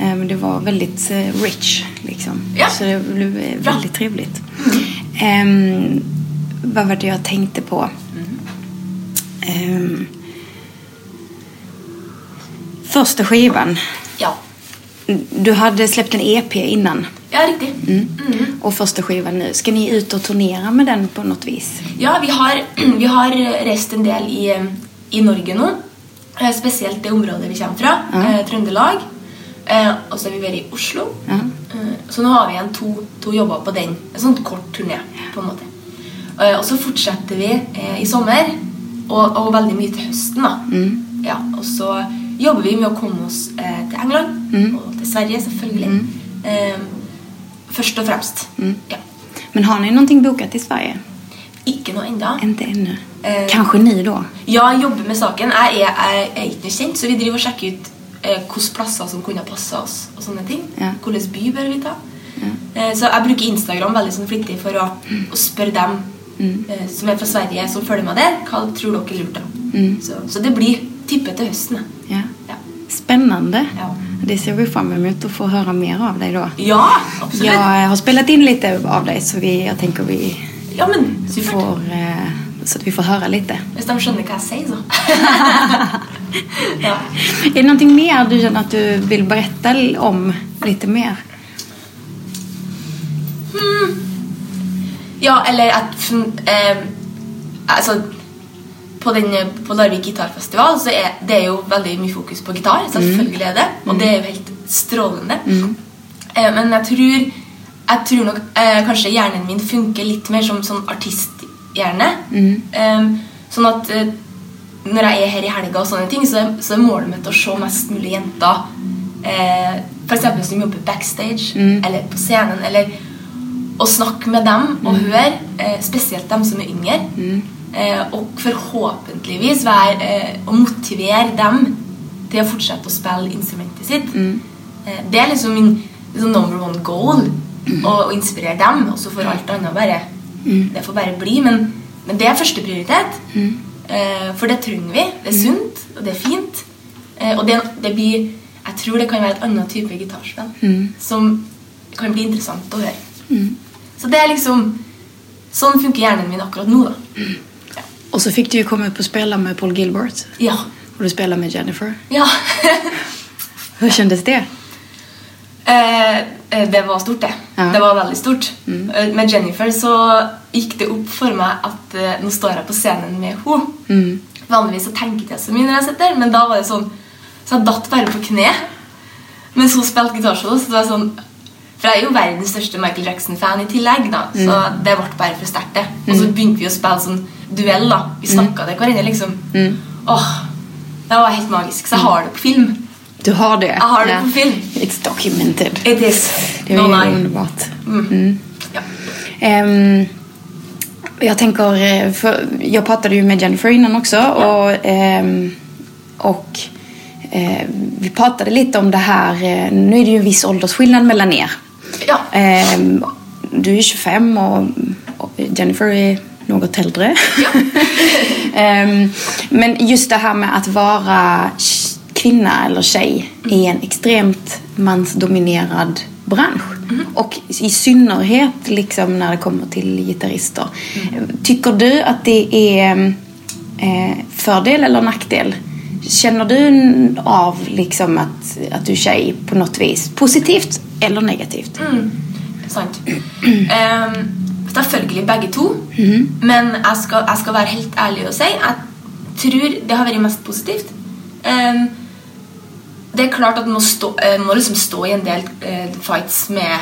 Ehm, det var väldigt eh, rich liksom. Ja. Så det blev eh, Bra. väldigt trevligt. Ehm, vad var det jag tänkte på? Ehm, första skivan. Ja. Du hade släppt en EP innan. Ja, riktigt. Mm. Mm. Och första skivan nu. Ska ni ut och turnera med den på något vis? Ja, vi har, vi har rest en del i, i Norge nu. Eh, speciellt det område vi kommer från, mm. Trøndelag. Eh, och så är vi varit i Oslo. Mm. Så nu har vi en två, två jobbar på den. En sån kort turné på något sätt. Och så fortsätter vi i sommar och, och väldigt mycket till hösten. Mm. Ja, och så jobbar vi med att komma oss till England mm. och till Sverige, självklart. Mm. Först och främst. Mm. Ja. Men har ni någonting bokat i Sverige? Icke någon enda. Inte ännu. Eh, Kanske ni då? Jag jobbar med saken. Jag är, är, inte känd så vi driver och checkar ut eh, vilka platser som kunde passa oss och sådana ting. Ja. Vilken by bör vi ta? Ja. Eh, så jag brukar Instagram väldigt flitigt för att mm. fråga dem mm. eh, som är från Sverige som följer mig där. Vad tror du är lurt? Mm. Så, så det blir tippet till hösten. Ja. Spännande. Ja. Det ser vi fram emot att få höra mer av dig då. ja, absolutt. Jag har spelat in lite av dig så vi, jag tänker vi Ja, men får, eh, så att vi får höra lite. Hvis de skjønner hva jeg sier, så. ja. Är det någonting mer du känner att du vill berätta om lite mer? Ja, eller at eh, Altså på, den, på Larvik gitarfestival så er det jo veldig mye fokus på gitar. Selvfølgelig er det. Og det er jo helt strålende. Eh, men jeg tror, jeg tror nok eh, kanskje hjernen min funker litt mer som sånn artisthjerne. Eh, sånn at eh, når jeg er her i helga, og sånne ting, så, så er målet mitt å se mest mulig jenter eh, hvis de jobber backstage Mm. eller på scenen. Eller å snakke med dem og Mm. høre, eh, spesielt dem som er yngre. Eh, og forhåpentligvis være eh, å motivere dem til å fortsette å spille instrumentet sitt. Mm. Eh, det er liksom min liksom number one goal. Å, å inspirere dem. Og så får alt annet bare Mm. Det får bare bli. Men, men det er førsteprioritet. Eh, for det trenger vi. Det er sunt, og det er fint. Og det, det blir Jeg tror det kan være et annet type gitarspill Mm. som kan bli interessant å høre. Mm. Så det er liksom Sånn funker hjernen min akkurat nå, da. Och så fick du ju komma upp och spela med Paul Gilbert. Ja. Och du spelade med Jennifer. Ja. Hur kändes det? Eh, eh, det var stort, det. Ja. Det var veldig stort. Mm. Eh, Med Jennifer så gikk det opp for meg at eh, nå står jeg på scenen med henne. Mm. Vanligvis så tenker ikke jeg så mye når jeg sitter, men da var det sånn Så jeg datt bare på kne mens hun spilte gitarsolo. Så det var sånn For jeg er jo verdens største Michael Jackson-fan i tillegg, da. Så Mm. det ble bare for sterkt, det. Og så Mm. begynte vi å spille sånn duell, da. Vi snakka til hverandre, liksom. Mm. Åh, Det var helt magisk. Så jeg har det på film. Du har det? Jeg har det Ja. på film. It's documented. It is. Det är No ju lie. underbart. Mm. Mm. Ehm, jag tänker, eh, för jag pratade ju med Jennifer innan också och, ehm, och eh, vi pratade lite om det här, eh, nu är det ju en viss åldersskillnad mellan er. Ja. Ehm, du är 25 och, Jennifer är något äldre. Ehm, men just det här med att vara kvinna eller tjej i en extremt mansdominerad bransch. Och i synnerhet liksom när det kommer till gitarrister. Tycker du att det är eh, fördel eller nackdel? Känner du av liksom att, att du är tjej på något vis? Positivt eller negativt? Mm. Sant. Um, selvfølgelig begge to. Mhm. Men jeg skal, jeg skal være helt ærlig og si jeg tror det har vært mest positivt. Ehm, det er klart at man stå, eh, må liksom stå i en del eh, fights med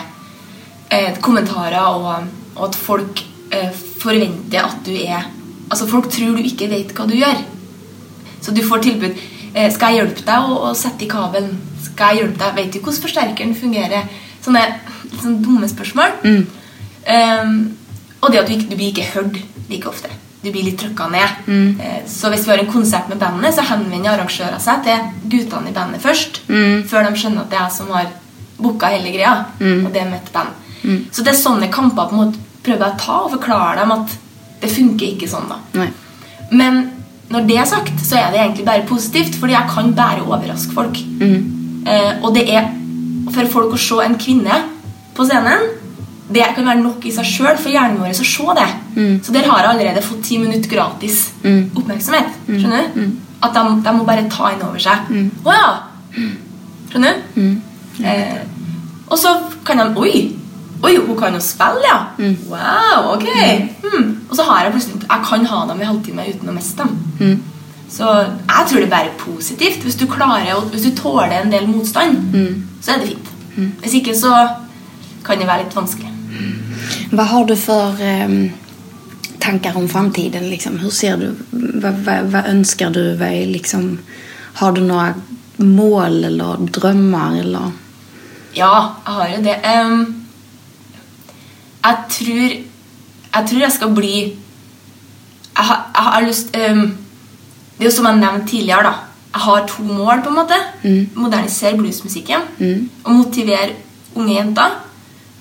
eh, kommentarer, og, og at folk eh, forventer at du er Altså Folk tror du ikke vet hva du gjør. Så du får tilbud. Eh, skal jeg hjelpe deg å, å sette i kabelen? Skal jeg hjelpe deg? Vet du hvordan forsterkeren fungerer? Sånne, sånne dumme spørsmål. Mm. Ehm, og det at du, ikke, du blir ikke hørt like ofte. Du blir litt trykka ned. Mm. Eh, så hvis vi har en konsert med bandet, så henvender arrangører seg til guttene i bandet først. Mm. Før de skjønner at det er jeg som har booka hele greia. Mm. Og det er mitt band. Mm. Så det er sånne kamper på en måte prøver jeg å ta og forklare dem at det funker ikke sånn. da. Nej. Men når det er sagt, så er det egentlig bare positivt, fordi jeg kan bare overraske folk. Mm. Eh, og det er for folk å se en kvinne på scenen Det kan være nok i seg sjøl for hjernen vår å se det. Mm. Så der har jeg allerede fått ti minutter gratis Mm. oppmerksomhet. Mm. Skjønner du? Mm. At de, de må bare ta inn over seg. Mm. Å ja! Skjønner du? Eh, og så kan de Oi! Oi, hun kan jo spille, ja! Mm. Wow, ok! Hmm. Og så har jeg plutselig Jeg kan ha dem i halvtime uten å miste dem. Mm. Så jeg tror det er bare positivt. Hvis du klarer å- Hvis du tåler en del motstand, Mm. så er det fint. Mm. Hvis ikke så kan det være litt vanskelig. Vad har du för ehm, tankar om framtiden? Liksom? Hur ser du? Vad, vad, vad önskar du? Är liksom, har du några mål eller drömmar? Eller? Ja, jeg har jo det. Ehm, jeg tror Jeg tror jeg skal bli Jeg har, jeg har lyst ehm, Det er jo som jeg nevnte tidligere, da. Jeg har to mål, på en måte. Mm. Modernisere bluesmusikken. Mm. Og motivere unge jenter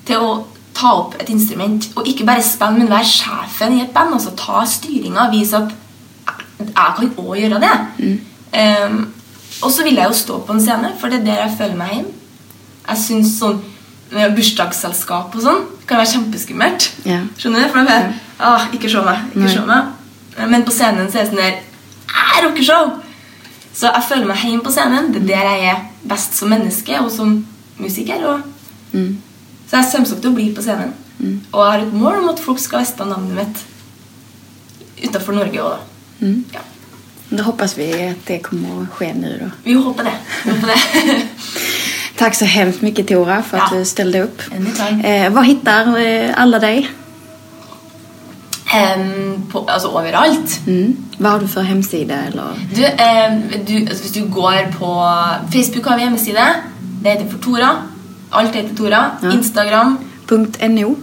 til å ta opp et instrument. Og ikke bare spille, men være sjefen i et band. Altså ta styringa. Vise at jeg, kan òg gjøre det. Mm. Ehm, og så vil jeg jo stå på en scene, for det er der jeg føler meg hjemme. Jeg syns sånn bursdagsselskap og sånn kan være kjempeskummelt. Ja. Skjønner du? For da er ah, Ikke se meg. ikke se meg. Men på scenen så er det sånn der «Ah, Rockeshow! Så jeg føler meg hjemme på scenen. Det er der jeg er best som menneske og som musiker. Og, Mm. så jeg kommer til å bli på scenen. Mm. Og jeg har et mål om at folk skal vite navnet mitt utenfor Norge òg, da. Mm. Ja. Då hoppas vi att det kommer att ske nu då. Vi håper det. Vi håper det. Tack så hemskt mycket Tora för att du ställde upp. Eh, var hittar eh, alla dig? Em, på, altså overalt. Mm. Vad har du för hemsida? Eller? Du, em, du, hvis du går på Facebook har vi hjemmeside. Det heter for Tora. Alt heter Tora. Ja. Instagram .no.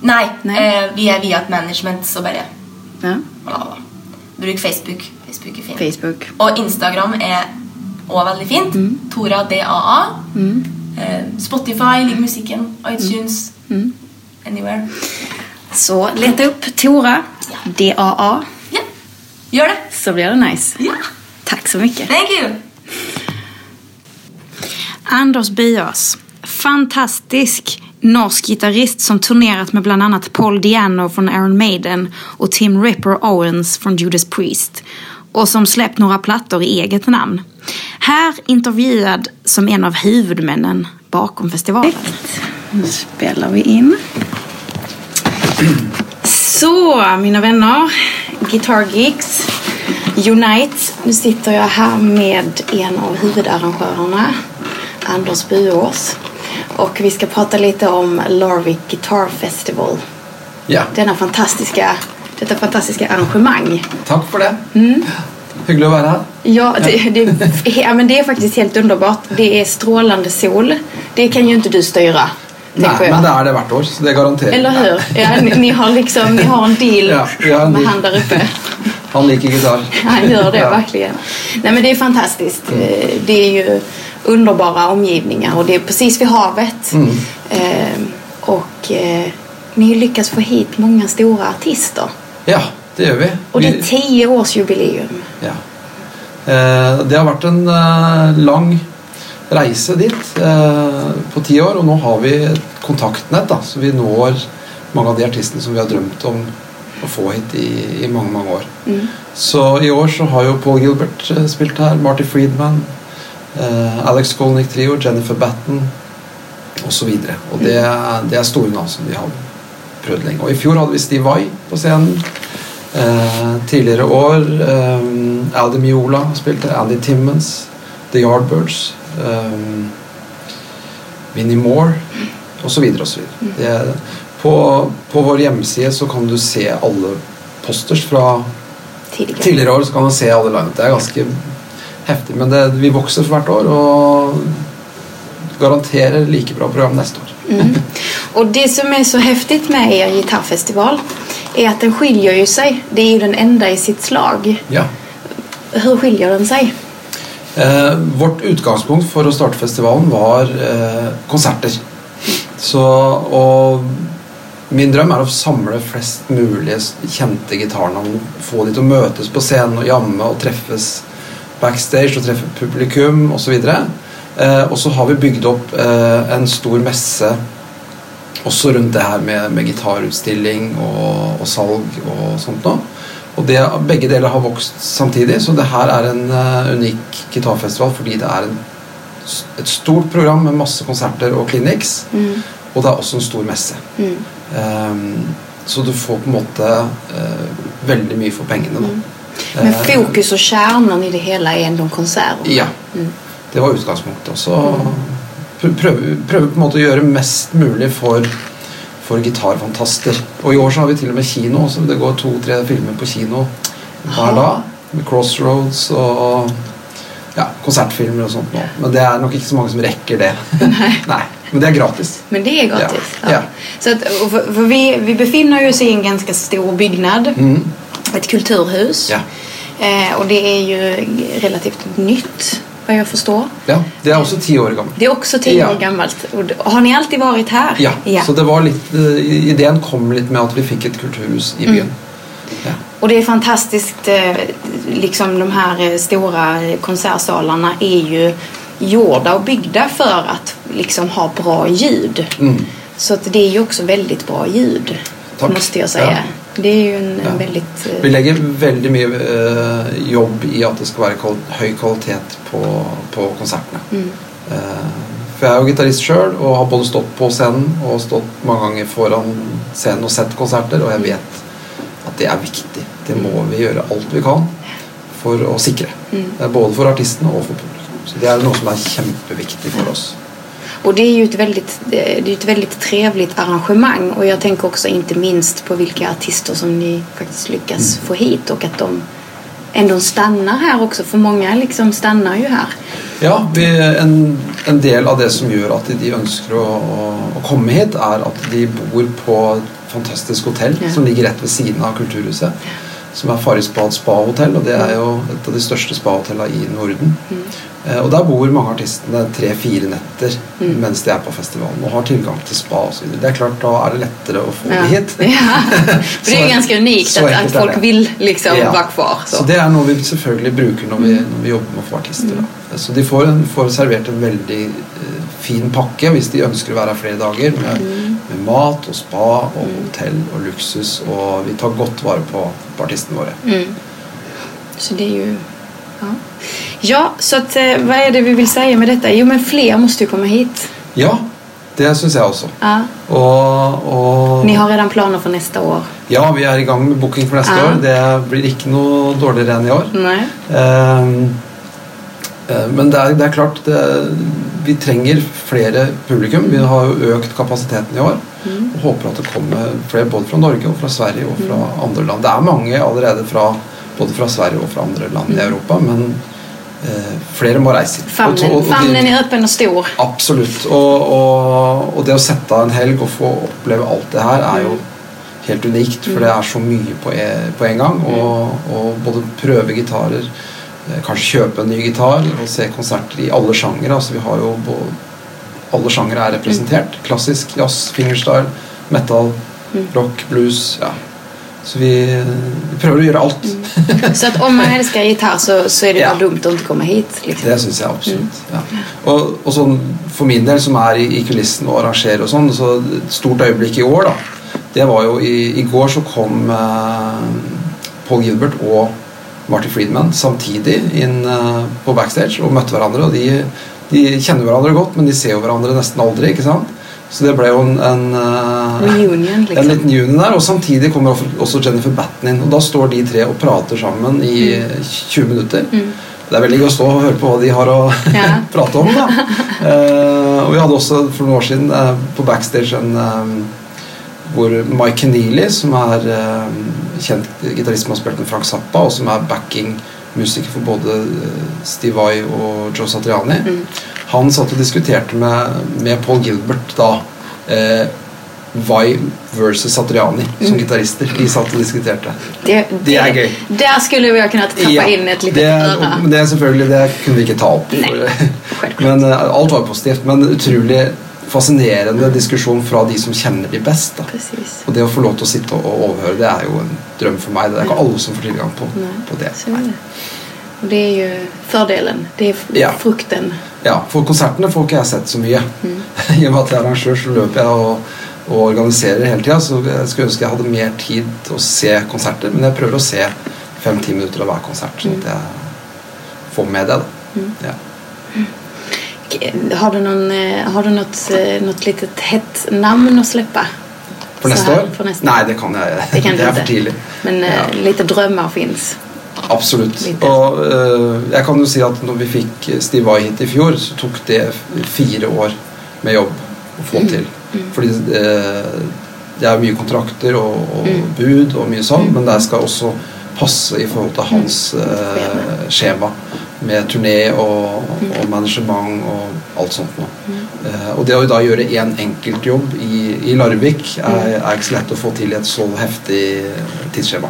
Nei, Nei. Eh, vi er Viat Management, så bare Ja. Bruk Facebook. Facebook er fint. Facebook. Og Instagram er også veldig fint. Mm. Tora DAA. Eh, Spotify, ligger musikken. iTunes. Mm. Anywhere. Så leta upp Tora, DAA, Ja, gjør det. så blir det nice. Ja. Tack så mycket. Thank you. Anders Byås. Fantastisk norsk gitarrist som turnerat med bland annat Paul Diano från Iron Maiden och Tim Ripper Owens från Judas Priest. Och som släppt några plattor i eget namn. Här intervjuad som en av huvudmännen bakom festivalen. Nu spelar vi in. Så, mina vänner. Guitar Geeks. Unite. Nu sitter jag här med en av huvudarrangörerna, Anders Buås. Och vi ska prata lite om Larvik Guitar Festival. Ja, Denna fantastiska, detta fantastiska arrangemang. takk for det. Mm. Hyggelig å være her. Ja, det, det, ja, men det är faktiskt helt underbart. Det är strålande sol. Det kan ju inte du styra. Jag. men det er det hvert år, så det garanterer Eller hur? Ja, ni, ni, har liksom, ni har en deal Ja, med han där uppe. Han liker gitar. Han gör det Ja. verkligen. Nej men det är fantastiskt. Eh, Det är ju underbara omgivningar och det är precis vid havet. Mm. Eh, och eh, ni har lyckats få hit många stora artister. Ja, det gör vi. Och det är tioårsjubileum. Ja. Eh, det har varit en eh, lång resa dit eh, på tio år och nu har vi ett kontaktnät så vi når många av de artister som vi har drömt om att få hit i, i många, många år. Mm. Så i år så har ju Paul Gilbert spelat här, Marty Friedman, Alex Skolnick Trio, Jennifer Batten och så vidare. Och det, mm. det är stora namn som vi har prøvd lenge. Og i fjor hadde vi Steve Vai på scenen. Eh, tidligere år eh, Aldi Miola spilte, Andy Timmons, The Yardbirds, eh, Vinnie Moore osv. osv. På, på vår hjemmeside så kan du se alle posters fra Tidigare. tidligere år. så kan du se alle line Det er ganske heftig, men det, vi vokser for hvert år og garanterer like bra program neste år. Mm. Och det som är så häftigt med er gitarrfestival är att den skiljer ju sig. Det är ju den enda i sitt slag. Ja. Hur skiljer den sig? Eh, vårt utgångspunkt för att starta festivalen var eh, konserter. Så, och min dröm är att samla flest möjliga kända gitarrnamn, få dem att mötas på scen och jamma och träffas backstage och träffa publikum och så vidare. Eh, och så har vi byggt upp eh, en stor mässa också runt det här med, med gitarrutstilling och, och salg och sånt. Då. Och det, bägge delar har vuxit samtidigt så det här är en eh, unik gitarrfestival för det är en, ett stort program med massa konserter och clinics mm. och det är också en stor mässa. Mm. Um, så du får på något uh, väldigt mycket för pengarna. Mm. Men ehm. fokus och kärnan i det hela är ändå konserterna? Ja. Mm det var utgangspunktet. Og så pr- prøve, prøve på en måte å gjøre mest mulig for, for gitarfantaster. Og i år så har vi til og med kino, så det går to-tre filmer på kino hver dag. Med Crossroads og ja, konsertfilmer og sånt nå. Men det er nok ikke så mange som rekker det. Nei. Men det er gratis. Men det är gratis. Ja. Ja. Så att, för, för vi, vi befinner oss i en ganska stor byggnad. Ett kulturhus. Ja. Eh, och det är ju relativt nytt, vad jag förstår. ja. Det er også ti år gammelt. Det är också tio Ja. år gammalt. Och har ni alltid varit här? Ja, så det var litt, eh, ideen kom litt med at vi fikk et kulturhus i byen. Ja. Och det är fantastiskt, eh, liksom de här eh, stora konsertsalarna är ju gjorda och byggda för att liksom ha bra ljud. Mm. Så att det är ju också väldigt bra ljud, Tack. måste jag säga. Det är ju en, ja. en väldigt... Eh... Vi lägger väldigt mycket eh, jobb i att det ska vara hög kvalitet på, på konserterna. Mm. Eh, för jag är ju gitarrist själv och har både stått på scenen och stått många gånger föran scenen och sett konserter och jag mm. vet att det är viktigt. Det måste vi göra allt vi kan för att säkra. Mm. Eh, både för artisterna och för publiken. Så det är något som är jätteviktigt för oss. Och det är ju ett väldigt, det är ett väldigt trevligt arrangemang och jag tänker också inte minst på vilka artister som ni faktiskt lyckas få hit och att de ändå stannar här också för många liksom stannar ju här. Ja, en, en del av det som gjør at de å, å komme hit, er at de bor på et fantastisk hotell Ja. som ligger rett ved siden av Kulturhuset. Som er Farris Bad spa-hotell, og det er jo et av de største spahotellene i Norden. Eh, og der bor mange artistene tre-fire netter Mm. mens de er på festivalen og har tilgang til spa osv. Det er klart, da er det lettere å få Ja. de hit. Ja. För det är ju ganska unikt enkelt är folk vill liksom Ja. vara kvar. Så. Så det er noe vi selvfølgelig bruker når vi, når vi jobber med å få artister. Da. Så de får, en, får servert en veldig eh, fin pakke hvis de ønsker å være her flere dager. Med, med mat og spa og hotell og luksus. Og vi tar godt vare på, på artistene våre. Mm. Så det är ju... Ja, ja så att, eh, vad är det vi vill säga med detta? Jo, men fler måste ju komma hit. Ja, det syns jeg også. Ja. Og, og Ni har redan planer för nästa år? ja, vi er i gang med booking for neste Ja. år. Det blir ikke noe dårligere enn i år. Nej. Ehm, eh, Men det er, det er klart det, Vi trenger flere publikum. Vi har jo økt kapasiteten i år. Mm. Og håper at det kommer flere både fra Norge og fra Sverige og fra andre land. Det er mange allerede fra, både fra Sverige og fra andre land i Europa, men eh, flere må reise. Og- og- Famnen, og stor. Absolutt. Og, og, og det å sette av en helg og få oppleve alt det her er jo helt unikt, for det er så mye på en, på en gang. Og, og både prøve gitarer, Eh, kanske köpa en ny gitarr och se konserter i alla genrer. Alltså, vi har ju både, alla genrer är representerade. Mm. Klassisk, jazz, fingerstyle, metal, mm. rock, blues. Ja. Så vi, vi prövar att göra allt. Mm. Så att om man älskar gitarr så, så är det ja. dumt att inte komma hit? Liksom. Det syns jag absolut. Mm. Ja. Och, och så för min del som är i, i kulissen och arrangerar och sånt, så ett stort ögonblick i år då, det var ju i, igår så kom eh, Paul Gilbert och Marty Friedman samtidig inn eh, på backstage og møtte hverandre. og de, de kjenner hverandre godt, men de ser jo hverandre nesten aldri. ikke sant? Så det ble jo en, en, eh, Reunion en liksom. liten juni der, og samtidig kommer også Jennifer Batten inn. Og da står de tre og prater sammen i 20 minutter. Det er veldig gøy å stå og høre på hva de har å Ja. prate om. da. Eh, og vi hadde også for noen år siden eh, på backstage en eh, hvor Mike Keneally, som er eh, kjent gitarist som har spilt med Frank Zappa, og som er backing-musiker for både eh, Steve Vai og Joe Satriani, han satt og diskuterte med, med Paul Gilbert da eh, Vai versus Satriani som gitarister. De satt og diskuterte. Det, Det är gøy. Där skulle vi ha kunnat tappa Ja, in ett litet det, öra. men det er selvfølgelig Det kunne vi ikke ta opp. For, men eh, alt var positivt. Men utrolig fascinerande diskussion från de som känner de bäst. Då. Precis. Och det att få lov att sitta och överhöra det är ju en dröm för mig. Det är inte alla som får tillgång på, på det. Så är det. Och det är ju fördelen, det är ja. frukten. Ja, för konserterna får inte jag sett så mycket. Mm. I och med att jag är arrangör så löper jag och, och organiserar hela tiden så jag skulle önska att jag hade mer tid att se konserter. Men jag prövar att se fem, tio minuter av varje konsert så att mm. jag får med det. Då. Mm. Ja. Eh, har du, någon, eh, har du något, eh, något litet hett namn att släppa? För nästa år? Nej, det kan jag Det, kan det är inte. för tidigt. Men ja. lite drömmar finns? Absolut. Och, uh, jag kan ju säga att när vi fick Steve Vai hit i fjol så tog det fyra år med jobb att få mm. till. Mm. För uh, det är mycket kontrakter och, och mm. bud och mycket sånt, mm. men det ska också passa i förhållande till hans uh, schema med turné og, Mm. og management og alt sånt noe. Eh, og det å da gjøre én enkeltjobb i, i Larvik er, er ikke så lett å få til i et så heftig tidsskjema.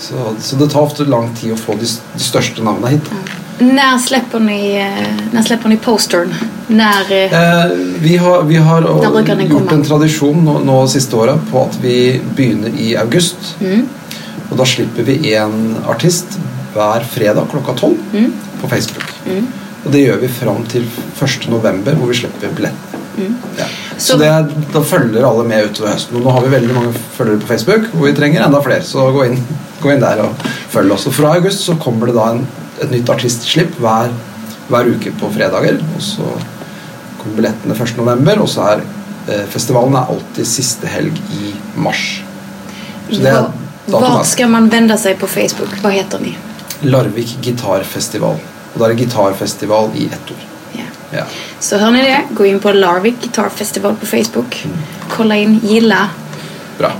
Så, så det tar ofte lang tid å få de, de største navnene hit. När släpper ni, eh, när släpper ni postern? När... eh, Eh, vi har, vi har gjort en tradisjon nå, nå siste året på at vi begynner i august. Mm. Og da slipper vi en artist hver fredag klokka tolv Mm. på Facebook. Mm. Og det gjør vi fram til 1. november, hvor vi slipper billett. Mm. Ja. Så det, er- da følger alle med utover høsten. Og nå har vi veldig mange følgere på Facebook, hvor vi trenger enda flere. Så gå inn, gå inn der og følg oss. Og fra august så kommer det da en, et nytt artistslipp hver, hver uke på fredager. Og så kommer billettene 1. november, og så er eh, festivalen er alltid siste helg i mars. Så det Var- ska man vända sig på Facebook? Vad heter ni? Larvik gitarfestival. Og da er det gitarfestival i ett ord. Ja. Ja. Så hör ni det? Gå in på Larvik Guitar Festival på Facebook. Kolla in, gilla. Bra.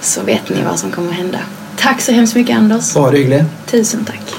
Så vet ni vad som kommer hända. Tack så hemskt mycket Anders. Bare hyggelig. Tusen tack.